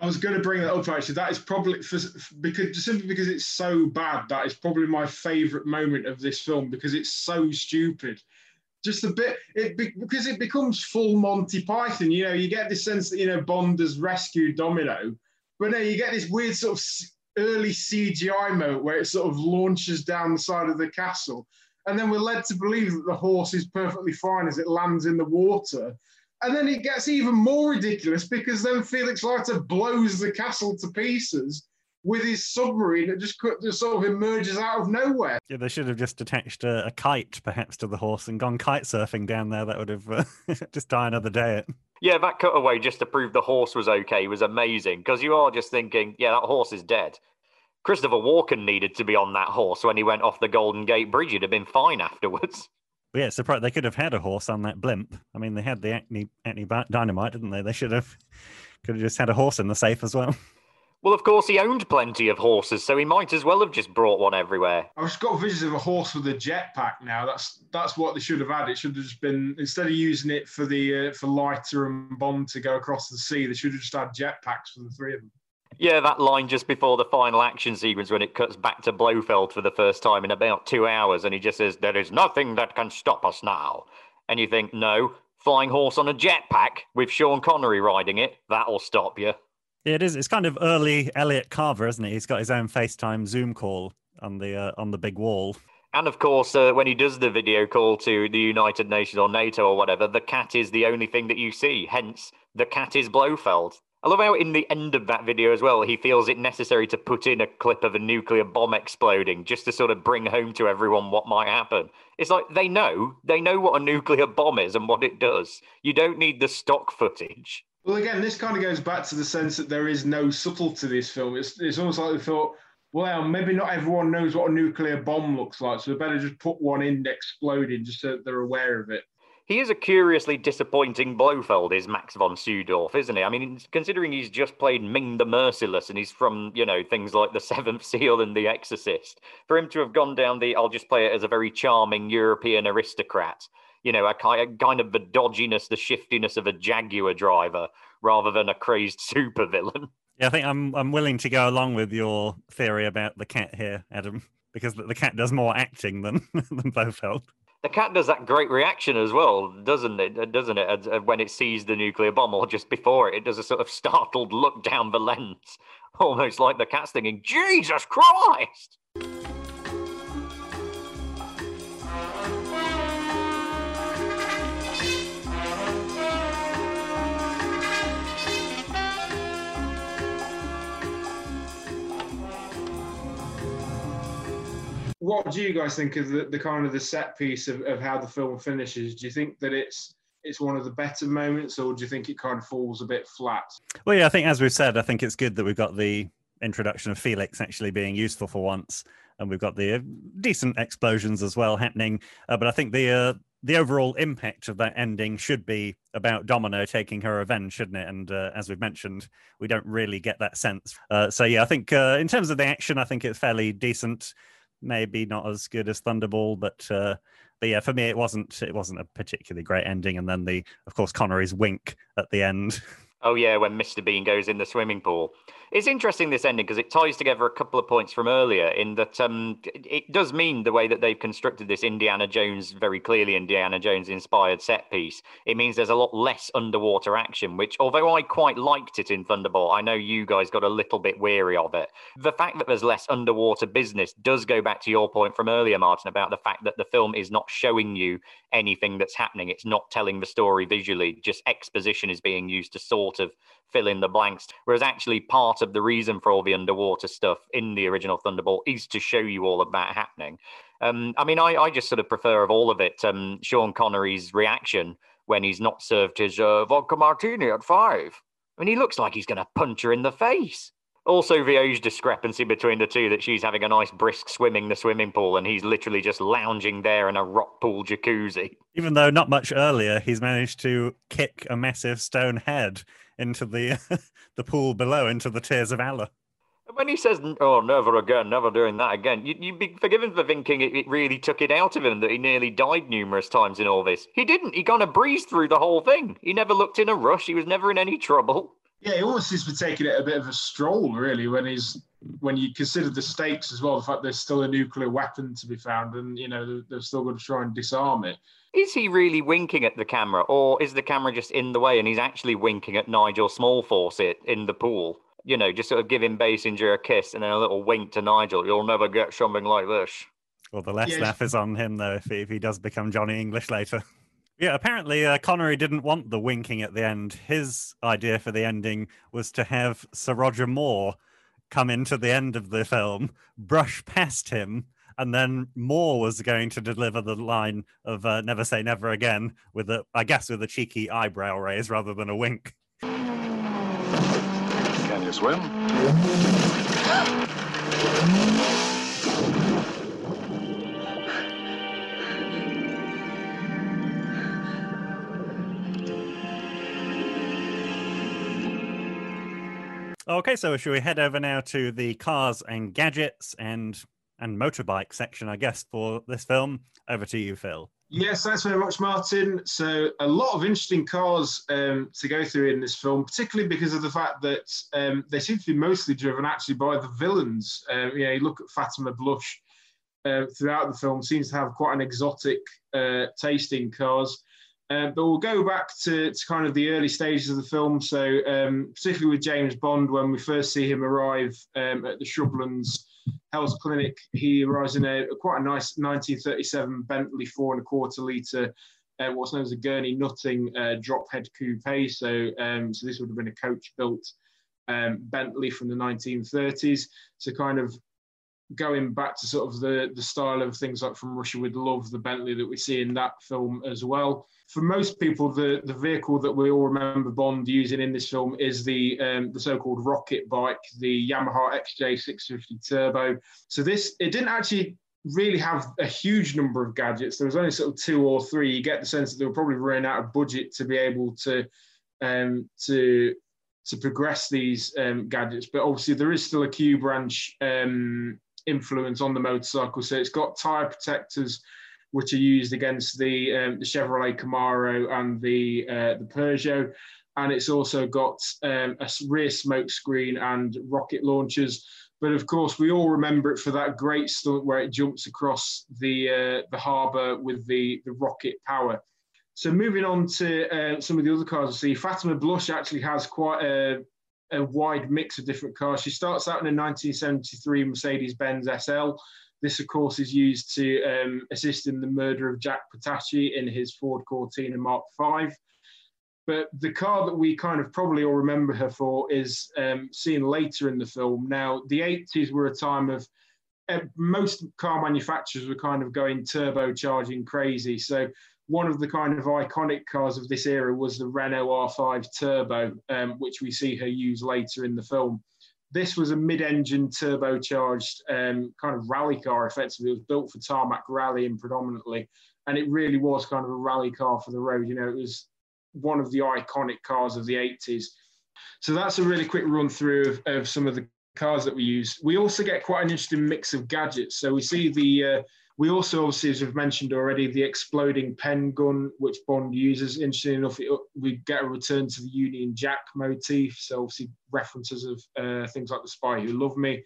I was going to bring that up actually. That is probably for, because simply because it's so bad. That is probably my favourite moment of this film because it's so stupid. Just a bit, it because it becomes full Monty Python. You know, you get this sense that you know Bond has rescued Domino, but no, you get this weird sort of early CGI moment where it sort of launches down the side of the castle, and then we're led to believe that the horse is perfectly fine as it lands in the water and then it gets even more ridiculous because then Felix Leiter blows the castle to pieces with his submarine that just, just sort of emerges out of nowhere. Yeah, they should have just attached a, a kite perhaps to the horse and gone kite surfing down there. That would have uh, <laughs> just die another day. Yeah, that cutaway just to prove the horse was okay was amazing because you are just thinking, yeah, that horse is dead. Christopher Walken needed to be on that horse when he went off the Golden Gate Bridge. He'd have been fine afterwards. <laughs> But yeah, surprised they could have had a horse on that blimp. I mean, they had the acne, acne dynamite, didn't they? They should have could have just had a horse in the safe as well. <laughs> Well, of course, he owned plenty of horses, so he might as well have just brought one everywhere. I've just got visions of a horse with a jetpack now. That's that's what they should have had. It should have just been instead of using it for the uh, for Leiter and Bond to go across the sea, they should have just had jetpacks for the three of them. Yeah, that line just before the final action sequence when it cuts back to Blofeld for the first time in about two hours, and he just says, "There is nothing that can stop us now." And you think, no, flying horse on a jetpack with Sean Connery riding it, that'll stop you. Yeah, it is. It's kind of early Elliot Carver, isn't it? He's got his own FaceTime Zoom call on the uh, on the big wall. And of course, uh, when he does the video call to the United Nations or NATO or whatever, the cat is the only thing that you see. Hence, the cat is Blofeld. I love how in the end of that video as well, he feels it necessary to put in a clip of a nuclear bomb exploding just to sort of bring home to everyone what might happen. It's like they know, they know what a nuclear bomb is and what it does. You don't need the stock footage. Well, again, this kind of goes back to the sense that there is no subtlety to this film. It's, it's almost like they thought, well, maybe not everyone knows what a nuclear bomb looks like, so we better just put one in exploding just so they're aware of it. He is a curiously disappointing Blofeld, is Max von Sydow, isn't he? I mean, considering he's just played Ming the Merciless and he's from, you know, things like The <laughs> Seventh Seal and The Exorcist, for him to have gone down the, I'll just play it as a very charming European aristocrat, you know, a kind of the dodginess, the shiftiness of a Jaguar driver rather than a crazed <laughs> supervillain. Yeah, I think I'm I'm willing to go along with your theory about the cat here, Adam, because the cat does more acting than <laughs> than Blofeld. The cat does that great reaction as well, doesn't it? Uh, doesn't it? Uh, when it sees the nuclear bomb, or just before it, it does a sort of startled look down the lens, <laughs> almost like the cat's thinking, "Jesus Christ!" What do you guys think of the, the kind of the set piece of, of how the film finishes? Do you think that it's it's one of the better moments, or do you think it kind of falls a bit flat? Well, yeah, I think as we've said, I think it's good that we've got the introduction of Felix actually being useful for once, and we've got the uh, decent explosions as well happening. Uh, but I think the uh, the overall impact of that ending should be about Domino taking her revenge, shouldn't it? And uh, as we've mentioned, we don't really get that sense. Uh, so yeah, I think uh, in terms of the action, I think it's fairly decent maybe not as good as Thunderball, but uh, but yeah, for me it wasn't it wasn't a particularly great ending. And then the of course Connery's wink at the end. Oh yeah, when Mr. Bean goes in the swimming pool. It's interesting this ending because it ties together a couple of points from earlier in that um, it, it does mean the way that they've constructed this Indiana Jones very clearly Indiana Jones inspired set piece. It means there's a lot less underwater action, which although I quite liked it in Thunderball, I know you guys got a little bit weary of it. The fact that there's less underwater business does go back to your point from earlier, Martin, about the fact that the film is not showing you anything that's happening. It's not telling the story visually. Just exposition is being used to sort of fill in the blanks. Whereas actually part of the reason for all the underwater stuff in the original Thunderball is to show you all of that happening. Um, I mean, I, I just sort of prefer of all of it um, Sean Connery's reaction when he's not served his uh, vodka martini at five. I mean, he looks like he's going to punch her in the face. Also, the age discrepancy between the two that she's having a nice brisk swimming the swimming pool and he's literally just lounging there in a rock pool jacuzzi. Even though not much earlier, he's managed to kick a massive stone head into the <laughs> the pool below, into the tears of Allah. When he says, "Oh, never again, never doing that again," you, would be forgiven for thinking it, it, really took it out of him that he nearly died numerous times in all this. He didn't. He kind of breezed through the whole thing. He never looked in a rush. He was never in any trouble. Yeah, he almost seems to be taking it a bit of a stroll, really, when he's when you consider the stakes as well, the fact there's still a nuclear weapon to be found, and you know they're still going to try and disarm it. Is he really winking at the camera, or is the camera just in the way and he's actually winking at Nigel Small-Fawcett in the pool? You know, just sort of giving Basinger a kiss and then a little wink to Nigel. You'll never get something like this. Well, the less yeah, laugh is on him though if he, if he does become Johnny English later. Yeah, apparently uh, Connery didn't want the winking at the end. His idea for the ending was to have Sir Roger Moore come into the end of the film, brush past him, and then Moore was going to deliver the line of uh, "Never Say Never Again" with a, I guess, with a cheeky eyebrow raise rather than a wink. Can you swim? Okay, so should we head over now to the cars and gadgets and and motorbike section, I guess, for this film? Over to you, Phil. Yes, thanks very much, Martin. So, a lot of interesting cars um, to go through in this film, particularly because of the fact that um, they seem to be mostly driven actually by the villains. Um, you you look at Fatima Blush uh, throughout the film, seems to have quite an exotic uh, tasting cars. Uh, but we'll go back to, to, kind of the early stages of the film. So, um, particularly with James Bond, when we first see him arrive um, at the Shrublands Health Clinic, he arrives in a, quite a nice 1937 Bentley four and a quarter litre, uh, what's known as a Gurney Nutting uh, drop head coupe. So, um, so this would have been a coach built um, Bentley from the 1930s. So, kind of going back to sort of the, the style of things like From Russia with Love, the Bentley that we see in that film as well. For most people, the, the vehicle that we all remember Bond using in this film is the um, the so-called rocket bike, the Yamaha XJ650 Turbo. So this it didn't actually really have a huge number of gadgets. There was only sort of two or three. You get the sense that they were probably running out of budget to be able to um, to to progress these um, gadgets. But obviously, there is still a Q branch um, influence on the motorcycle. So it's got tyre protectors, which are used against the, um, the Chevrolet Camaro and the, uh, the Peugeot. And it's also got um, a rear smoke screen and rocket launchers. But of course, we all remember it for that great stunt where it jumps across the, uh, the harbour with the, the rocket power. So moving on to uh, some of the other cars, I see Fatima Blush actually has quite a, a wide mix of different cars. She starts out in a 1973 Mercedes Benz SL. This, of course, is used to um, assist in the murder of Jack Petachi in his Ford Cortina Mark V. But the car that we kind of probably all remember her for is um, seen later in the film. Now, the 80s were a time of uh, most car manufacturers were kind of going turbocharging crazy. So one of the kind of iconic cars of this era was the Renault R5 Turbo, um, which we see her use later in the film. This was a mid-engine turbocharged um, kind of rally car, effectively. It was built for tarmac rallying predominantly, and it really was kind of a rally car for the road. You know, it was one of the iconic cars of the 80s. So that's a really quick run through of, of some of the cars that we use. We also get quite an interesting mix of gadgets. So we see the uh, we also, obviously, as we've mentioned already, the exploding pen gun, which Bond uses. Interesting enough, it, we get a return to the Union Jack motif. So, obviously, references of uh, things like The Spy Who Loved Me.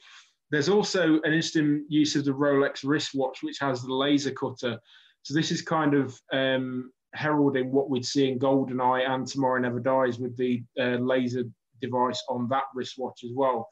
There's also an interesting use of the Rolex wristwatch, which has the laser cutter. So, this is kind of um, heralding what we'd see in GoldenEye and Tomorrow Never Dies with the uh, laser device on that wristwatch as well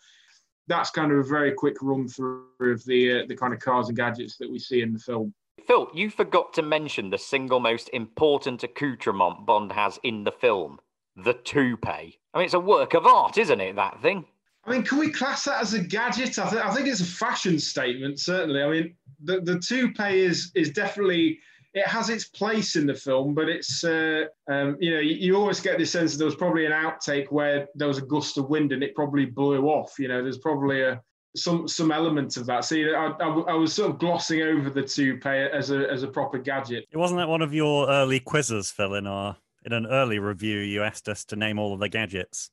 that's kind of a very quick run through of the uh, the kind of cars and gadgets that we see in the film. Phil, you forgot to mention the single most important accoutrement Bond has in the film, the toupee. I mean, it's a work of art, isn't it? That thing. I mean, can we class that as a gadget? I, th- I think it's a fashion statement, certainly. I mean, the, the toupee is is definitely it has its place in the film, but it's uh, um, you know you, you, always get this sense that there was probably an outtake where there was a gust of wind and it probably blew off. You know, there's probably a some some element of that. So you know, I, I, I, was sort of glossing over the toupee as a as a proper gadget. It wasn't that one of your early quizzes, Phil. In our in an early review, you asked us to name all of the gadgets.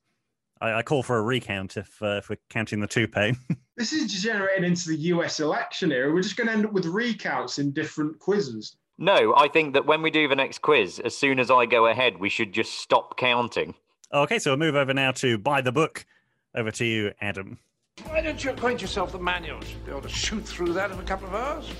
I, I call for a recount if uh, if we're counting the toupee. <laughs> this is degenerating into the U.S. election era. We're just going to end up with recounts in different quizzes. No, I think that when we do the next quiz, as soon as I go ahead, we should just stop counting. Okay, so we'll move over now to buy the book. Over to you, Adam. Why don't you acquaint yourself with the manuals? You'll be able to shoot through that in a couple of hours.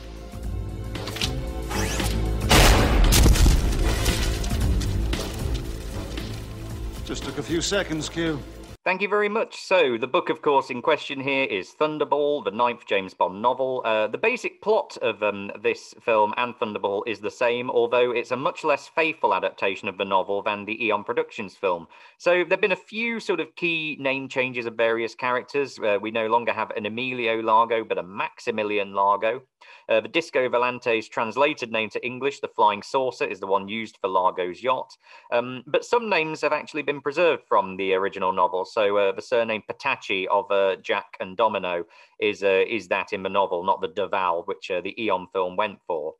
Just took a few seconds, Q. Thank you very much. So, the book, of course, in question here is Thunderball, the ninth James Bond novel. Uh, the basic plot of um, this film and Thunderball is the same, although it's a much less faithful adaptation of the novel than the Eon Productions film. So, there have been a few sort of key name changes of various characters. Uh, we no longer have an Emilio Largo, but a Maximilian Largo. Uh, the Disco Volante's translated name to English, the Flying Saucer, is the one used for Largo's yacht. Um, but some names have actually been preserved from the original novel. So uh, the surname Petachi of uh, Jack and Domino is uh, is that in the novel, not the Duval, which uh, the Eon film went for.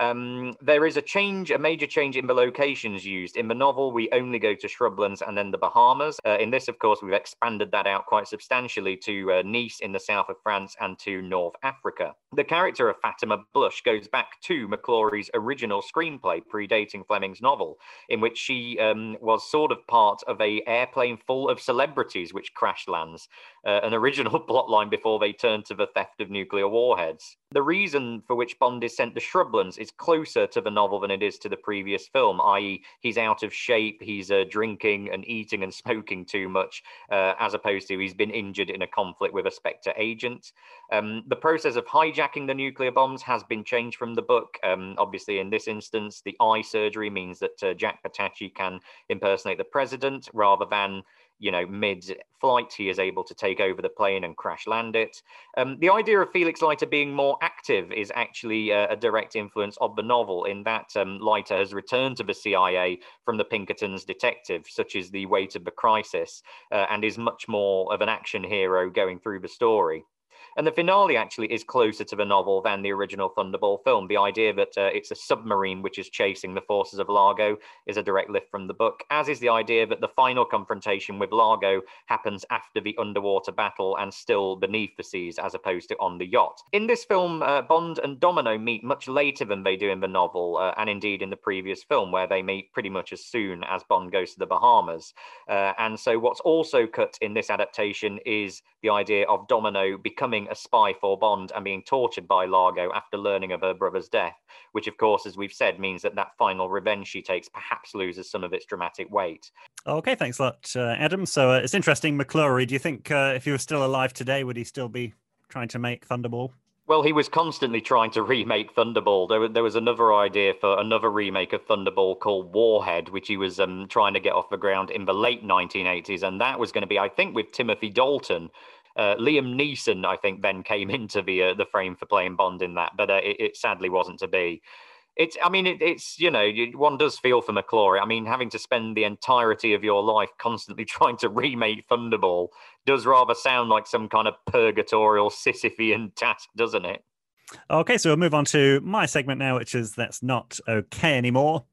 Um, there is a change, a major change in the locations used. In the novel, we only go to shrublands and then the Bahamas. Uh, in this, of course, we've expanded that out quite substantially to uh, Nice in the south of France and to North Africa. The character of Fatima Blush goes back to McClory's original screenplay, predating Fleming's novel, in which she um, was sort of part of a airplane full of celebrities which crash lands, uh, an original <laughs> plotline before they turned to the theft of nuclear warheads. The reason for which Bond is sent to shrublands is closer to the novel than it is to the previous film, i.e., he's out of shape, he's uh, drinking and eating and <laughs> smoking too much, uh, as opposed to he's been injured in a conflict with a Spectre agent. Um, the process of hijacking the nuclear bombs has been changed from the book. Um, obviously, in this instance, the eye surgery means that uh, Jack Petachi can impersonate the president rather than you know, mid flight, he is able to take over the plane and crash land it. Um, the idea of Felix Leiter being more active is actually a, a direct influence of the novel, in that um, Leiter has returned to the CIA from the Pinkertons detective, such as the weight of the crisis, uh, and is much more of an action hero going through the story. And the finale actually is closer to the novel than the original Thunderball film. The idea that uh, it's a submarine which is chasing the forces of Largo is a direct lift from the book, as is the idea that the final confrontation with Largo happens after the underwater battle and still beneath the seas as opposed to on the yacht. In this film, uh, Bond and Domino meet much later than they do in the novel, uh, and indeed in the previous film, where they meet pretty much as soon as Bond goes to the Bahamas. Uh, and so, what's also cut in this adaptation is the idea of Domino becoming a spy for Bond and being tortured by Largo after learning of her brother's death, which, of course, as we've said, means that that final revenge she takes perhaps loses some of its dramatic weight. Okay, thanks a lot, uh, Adam. So uh, it's interesting. McClory, do you think uh, if he was still alive today, would he still be trying to make Thunderball? Well, he was constantly trying to remake Thunderball. There, there was another idea for another remake of Thunderball called Warhead, which he was um, trying to get off the ground in the late 1980s. And that was going to be, I think, with Timothy Dalton, uh, Liam Neeson, I think, then came <laughs> into the uh, the frame for playing Bond in that, but uh, it, it, sadly wasn't to be. It's, I mean, it, it's you know, one does feel for McClory. I mean, having to spend the entirety of your life constantly <laughs> trying to remake Thunderball does rather sound like some kind of purgatorial Sisyphean <laughs> task, doesn't it? Okay, so we'll move on to my segment now, which is that's not okay anymore.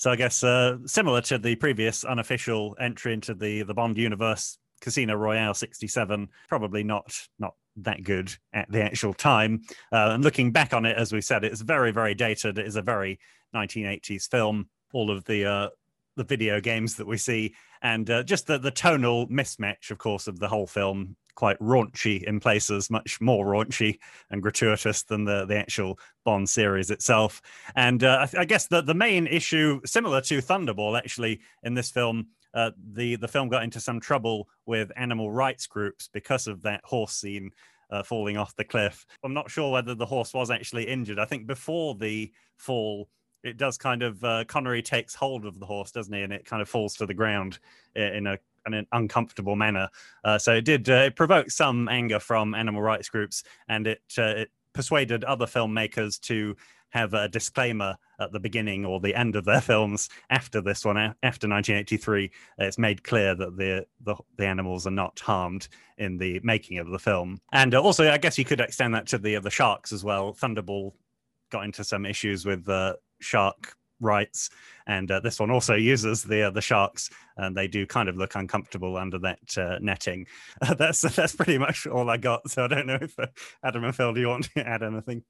So I guess uh, similar to the previous unofficial entry into the the Bond universe, Casino Royale '67, probably not not that good at the actual time. Uh, and looking back on it, as we said, it's very very dated. It is a very 1980s film. All of the uh, the video games that we see, and uh, just the the tonal mismatch, of course, of the whole film quite raunchy in places, much more raunchy and gratuitous than the, the actual Bond series itself. And uh, I, I, guess the, the main issue, similar to Thunderball, actually, in this film, uh, the, the film got into some trouble with animal rights groups because of that horse scene. Uh, falling off the cliff. I'm not sure whether the horse was actually injured. I think before the fall, it does kind of uh, Connery takes hold of the horse, doesn't he? And it kind of falls to the ground in a an uncomfortable manner. Uh, so it did uh, it provoked some anger from animal rights groups, and it uh, it persuaded other filmmakers to have a disclaimer at the beginning or the end of their <laughs> films after this one after 1983 it's made clear that the, the, the animals are not harmed in the making of the film. And uh, also i guess you could extend that to the the sharks as well. Thunderball got into some issues with uh, shark rights, and uh, this one also uses the uh, the sharks, and they do kind of look uncomfortable under that uh, netting. <laughs> that's that's pretty much all I got. So I don't know if uh, Adam and Phil, do you want to <laughs> add anything?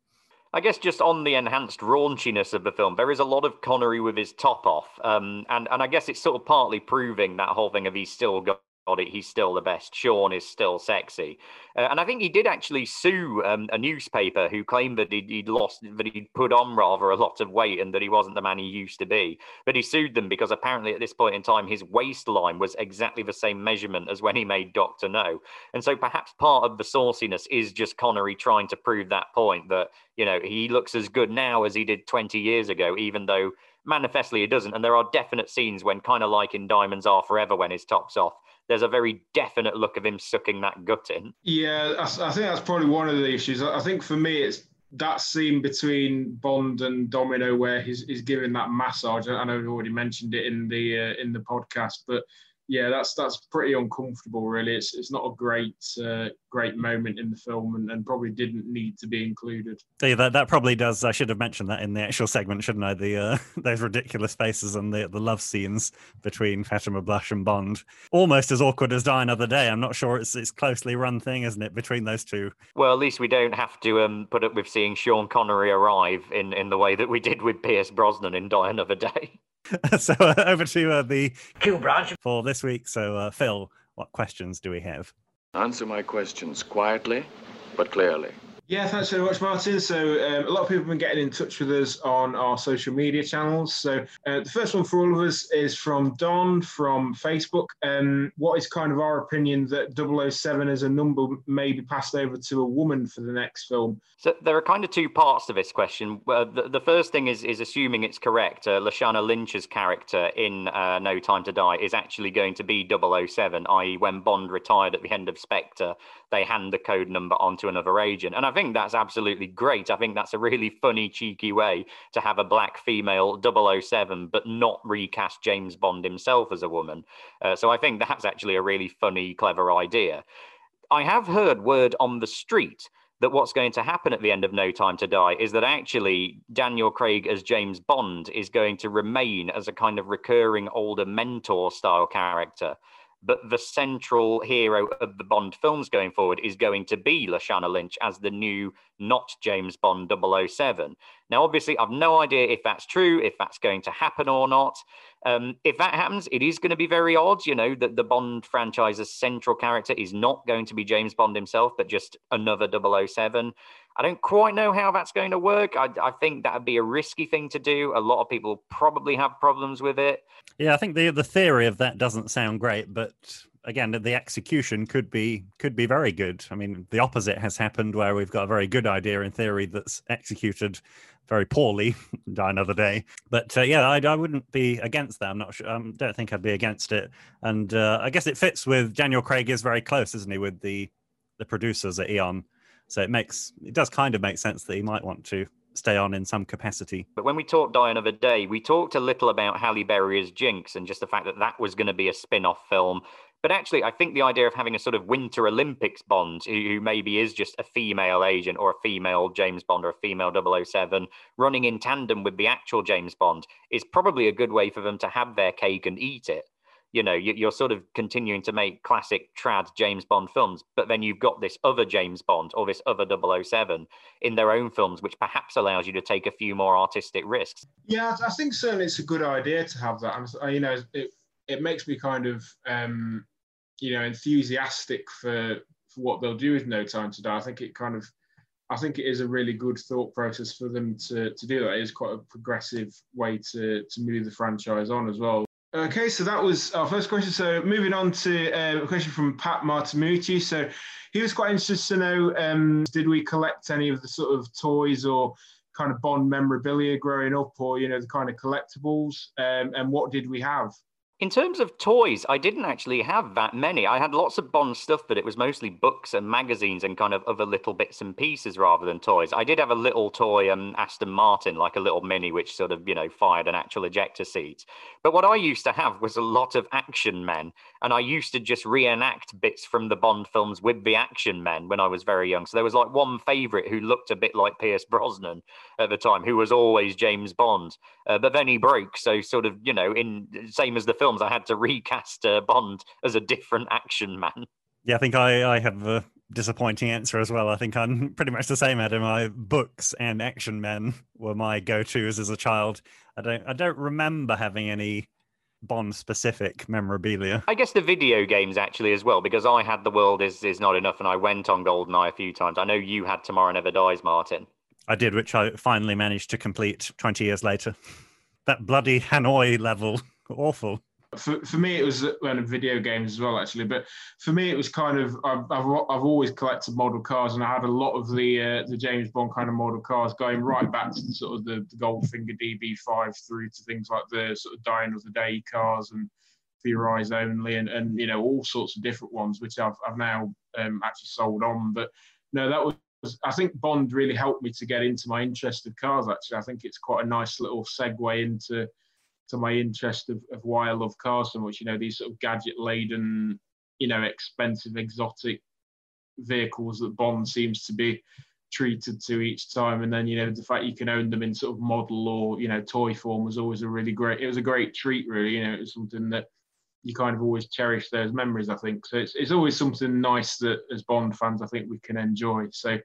I guess just on the enhanced raunchiness of the film, there is a lot of Connery with his top off, um, and and I guess it's sort of partly proving that whole thing of he's still got he's still the best. Sean is still sexy, uh, and I think he did actually sue um, a newspaper who claimed that he'd, he'd, lost, that he'd put on rather a lot of weight, and that he wasn't the man he used to be. But he sued them because apparently at this point in time, his waistline was exactly the same measurement as when he made Doctor No, and so perhaps part of the sauciness is just Connery trying to prove that point that you know he looks as good now as he did 20 years ago, even though manifestly it doesn't. And there are definite scenes when, kind of like in Diamonds Are Forever, when his top's off, there's a very definite look of him sucking that gut in. Yeah, I, I think that's probably one of the issues. I think for me, it's that scene between Bond and Domino where he's, he's giving that massage. I know we've already mentioned it in the uh, in the podcast, but yeah, that's that's pretty uncomfortable. Really, it's it's not a great uh, great moment in the film, and, and probably didn't need to be included. Yeah, that that probably does. I should have mentioned that in the actual segment, shouldn't I? The uh, <laughs> those ridiculous faces and the the love scenes between Fatima Blush and Bond, almost as awkward as Die Another Day. I'm not sure it's it's closely run thing, isn't it, between those two? Well, at least we don't have to um, put up with seeing Sean Connery arrive in in the way that we did with Pierce Brosnan in Die Another Day. <laughs> <laughs> so uh, over to uh, the Q branch for this week. So uh, Phil, what questions do we have? Answer my questions quietly but clearly. Yeah, thanks very much, Martin. So, um, a lot of people have been getting in touch with us on our social media channels. So, uh, the first one for all of us is from Don from Facebook. Um, what is kind of our opinion that 007 as a number may be passed over to a woman for the next film? So, there are kind of two parts to this question. Uh, the, the, first thing is, is assuming it's correct. Uh, Lashana Lynch's character in uh, No Time to Die is actually going to be 007, i.e., when Bond retired at the end of Spectre, they hand the code number onto another agent. And I think that's absolutely great. I think that's a really funny, cheeky way to have a black female 007, but not recast James Bond himself as a woman. Uh, so I think that's actually a really funny, clever idea. I have heard word on the street that what's going to happen at the end of No Time to Die is that actually Daniel Craig as James Bond is going to remain as a kind of recurring older mentor style character but the central hero of the Bond films going forward is going to be Lashana Lynch as the new, not James Bond 007. Now, obviously, I've no idea if that's true, if that's going to happen or not. Um, if that happens, it is going to be very odd, you know, that the Bond franchise's central character is not going to be James Bond himself, but just another 007. I don't quite know how that's going to work. I, I think that would be a risky thing to do. A lot of people probably have problems with it. Yeah, I think the the theory of that doesn't sound great, but again, the execution could be could be very good. I mean, the opposite has happened where we've got a very good idea in theory that's executed very poorly. <laughs> die another day, but uh, yeah, I, I wouldn't be against that. I'm not sure. I um, don't think I'd be against it, and uh, I guess it fits with Daniel Craig is very close, isn't he, with the the producers at Eon so it makes it does kind of make sense that he might want to stay on in some capacity. But when we talked Die Another Day, we talked a little about Halle Berry as Jinx and just the fact that that was going to be a spin-off film. But actually, I think the idea of having a sort of Winter Olympics Bond, who, who maybe is just a female agent or a female James Bond or a female 007, running in tandem with the actual James Bond, is probably a good way for them to have their cake and eat it you know you're sort of continuing to make classic trad james bond films but then you've got this other james bond or this other 007 in their own films which perhaps allows you to take a few more artistic risks yeah i think certainly it's a good idea to have that and you know it, it makes me kind of um you know enthusiastic for for what they'll do with no time to die i think it kind of I think it is a really good thought process for them to, to do that. It is quite a progressive way to, to move the franchise on as well. Okay, so that was our first question. So moving on to uh, a question from Pat Martimucci. So he was quite interested to know, um, did we collect any of the sort of toys or kind of Bond memorabilia growing up or, you know, the kind of collectibles um, and what did we have? In terms of toys, I didn't actually have that many. I had lots of Bond stuff, but it was mostly books and magazines and kind of other little bits and pieces rather than toys. I did have a little toy um, Aston Martin, like a little mini, which sort of, you know, fired an actual ejector seat. But what I used to have was a lot of action men. And I used to just reenact bits from the Bond films with the action men when I was very young. So there was like one favorite who looked a bit like Pierce Brosnan at the time, who was always James Bond. Uh, but then he broke. So, sort of, you know, in same as the film films, I had to <laughs> recast uh, Bond as a different action man. Yeah, I think I, I have a disappointing answer as well. I think I'm <laughs> pretty much the same, Adam. My books and action men were my go-tos as a child. I don't I don't remember having any Bond specific memorabilia. I guess the video games actually as well, because I had The World Is Is Not Enough and I went on GoldenEye a few times. I know you had Tomorrow Never Dies, Martin. I did, which I finally managed to complete 20 years later. <laughs> That bloody Hanoi level, awful for, for me, it was well, video games as well, actually. But for me, it was kind of I've, I've, I've always collected model cars, and I had a lot of the uh, the James Bond kind of model cars, going right back to the, sort of the, the Goldfinger DB5 through to things like the sort of Die Another Day cars and Your Eyes Only, and, and you know all sorts of different ones, which I've I've now um, actually sold on. But no, that was I think Bond really helped me to get into my interest of cars. Actually, I think it's quite a nice little segue into to my interest of, of why I love cars so much. You know, these sort of gadget laden, you know, expensive, exotic vehicles that Bond seems to be treated to each time. And then, you know, the fact you can own them in sort of model or, you know, toy form was always a really great, it was a great treat, really. You know, it was something that you kind of always cherish those memories, I think. So it's, it's always something nice that as Bond fans, I think we can enjoy. So,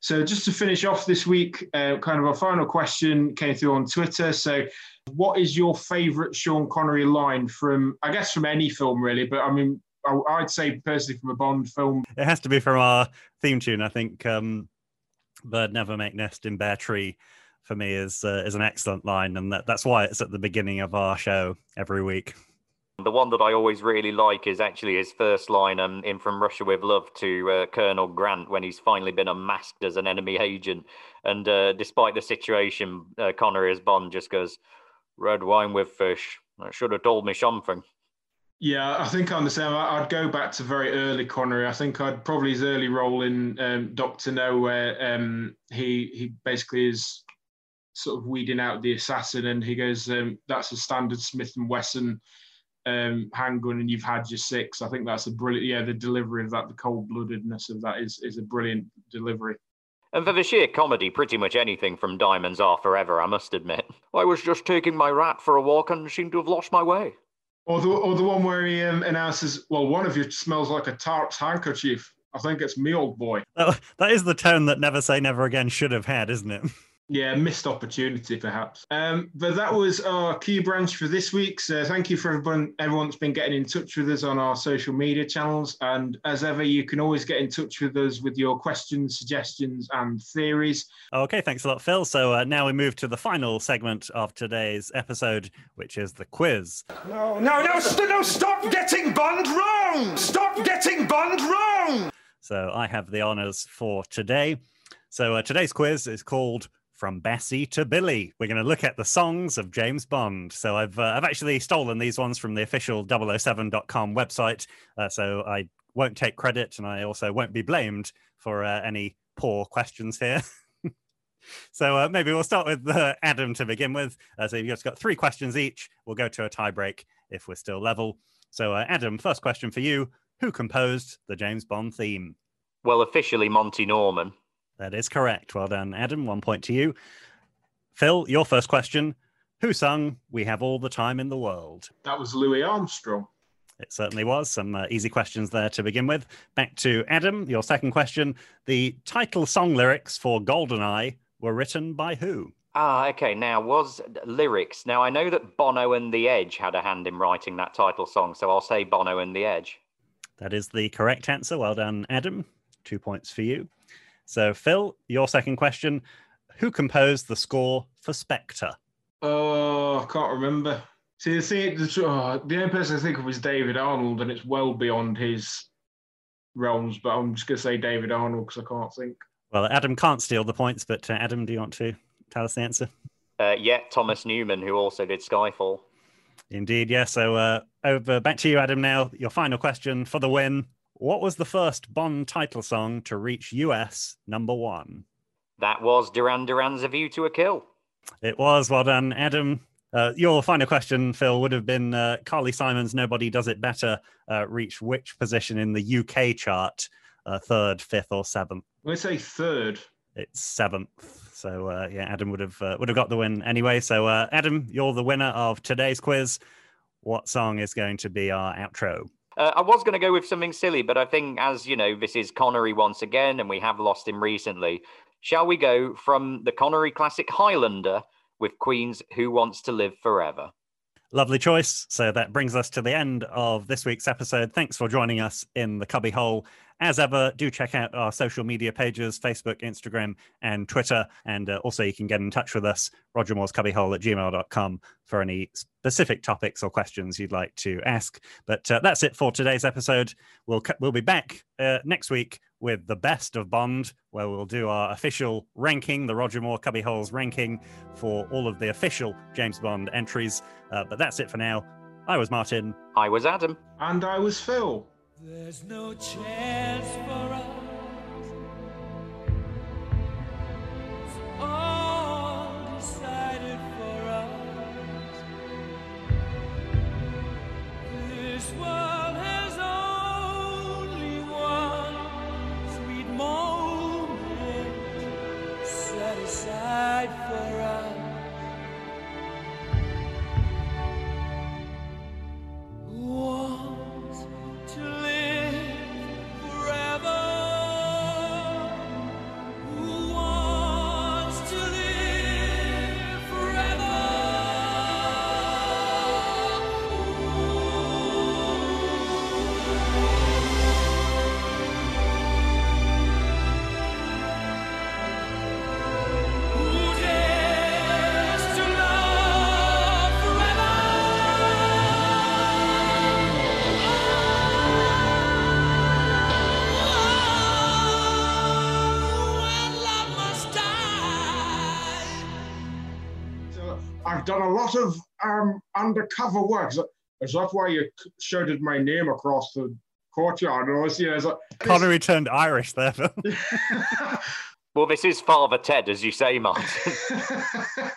so just to finish off this week, uh, kind of our final question came through on Twitter. So, what is your favourite Sean Connery line from, I guess, from any film really? But I mean, I, I'd say personally from a Bond film. It has to be from our theme tune. I think um, "Bird Never Make Nest in Bare Tree" for me is uh, is an excellent line, and that, that's why it's at the beginning of our show every week. The one that I always really like is actually his first line um, in From Russia with Love to uh, Colonel Grant when he's finally been unmasked as an enemy agent. And uh, despite the situation, uh, Connery as Bond just goes, Red wine with fish. That should have told me something. Yeah, I think I understand. I'd go back to very early Connery. I think I'd probably his early role in um, Doctor No, where um, he he basically is sort of weeding out the assassin, and he goes, um, "That's a standard Smith and Wesson um, handgun, and you've had your six. I think that's a brilliant. Yeah, the delivery of that, the cold bloodedness of that is is a brilliant delivery. And for the sheer comedy, pretty much anything from Diamonds Are Forever, I must admit. I was just taking my rat for a walk and seemed to have lost my way. Or the, or the one where he um, announces, well, one of you smells like a tart's handkerchief. I think it's me, old boy. That, that is the tone that Never Say Never Again should have had, isn't it? <laughs> Yeah, missed opportunity perhaps. Um, but that was our Q Branch for this week. So thank you for everyone, everyone that's been getting in touch with us on our social media channels. And as ever, you can always get in touch with us with your questions, suggestions, and theories. Okay, thanks a lot, Phil. So uh, now we move to the final segment of today's episode, which is the quiz. No, no, no, st- no, stop getting Bond wrong! Stop getting Bond wrong! So I have the honours for today. So uh, today's quiz is called from Bassey to Billie. We're going to look at the songs of James Bond. So I've uh, I've actually stolen these ones from the official 007.com website. Uh, so I won't take credit, and I also won't be blamed for uh, any poor questions here. <laughs> so uh, maybe we'll start with uh, Adam to begin with. Uh, so you've just got three questions each. We'll go to a tiebreak if we're still level. So Adam, first question for you: Who composed the James Bond theme? Well, officially Monty Norman. That is correct. Well done, Adam. One point to you. Phil, your first question. Who sung We Have All the Time in the World? That was Louis Armstrong. It certainly was. Some uh, easy questions there to begin with. Back to Adam, your second question. The title song lyrics for Goldeneye were written by who? Ah, okay. Now, was lyrics. Now, I know that Bono and The Edge had a hand in writing that title song, so I'll say Bono and The Edge. That is the correct answer. Well done, Adam. Two points for you. So, Phil, your second question Who composed the score for Spectre? Oh, I can't remember. See, the, thing, the, oh, the only person I think of is David Arnold, and it's well beyond his realms, but I'm just going to say David Arnold because I can't think. Well, Adam can't steal the points, but uh, Adam, do you want to tell us the answer? Uh, yeah, Thomas Newman, who also did Skyfall. Indeed, yeah. So uh, over back to you, Adam. Now, your final question for the win. What was the first Bond title song to reach US number one? That was Duran Duran's A View to a Kill. It was. Well done, Adam. Uh, your final question, Phil, would have been uh, Carly Simon's Nobody Does It Better uh, reach which position in the UK chart? Uh, third, fifth, or seventh? Let's say third. It's seventh. So uh, yeah, Adam would have uh, would have got the win anyway. So Adam, you're the winner of today's quiz. What song is going to be our outro? Uh, I was going to go with something silly, but I think as you know, this is Connery once again, and we have lost him recently. Shall we go from the Connery classic Highlander with Queen's Who Wants to Live Forever? Lovely choice. So that brings us to the end of this week's episode. Thanks for joining us in the Cubby Hole. As ever, do check out our social media pages Facebook, Instagram, and Twitter. And uh, also, you can get in touch with us, Roger Moore's Cubbyhole at gmail.com, for any specific topics or questions you'd like to ask. But uh, that's it for today's episode. We'll, we'll be back uh, next week with the best of Bond, where we'll do our official ranking, the Roger Moore Cubbyholes ranking for all of the official James Bond entries. Uh, but that's it for now. I was Martin. I was Adam. And I was Phil. There's no chance for us. Lot of um, undercover work. Is that, is that why you shouted my name across the courtyard? Or was, you know, is that, Connery turned Irish there, <laughs> Well, this is Father Ted, as you say, Martin. <laughs>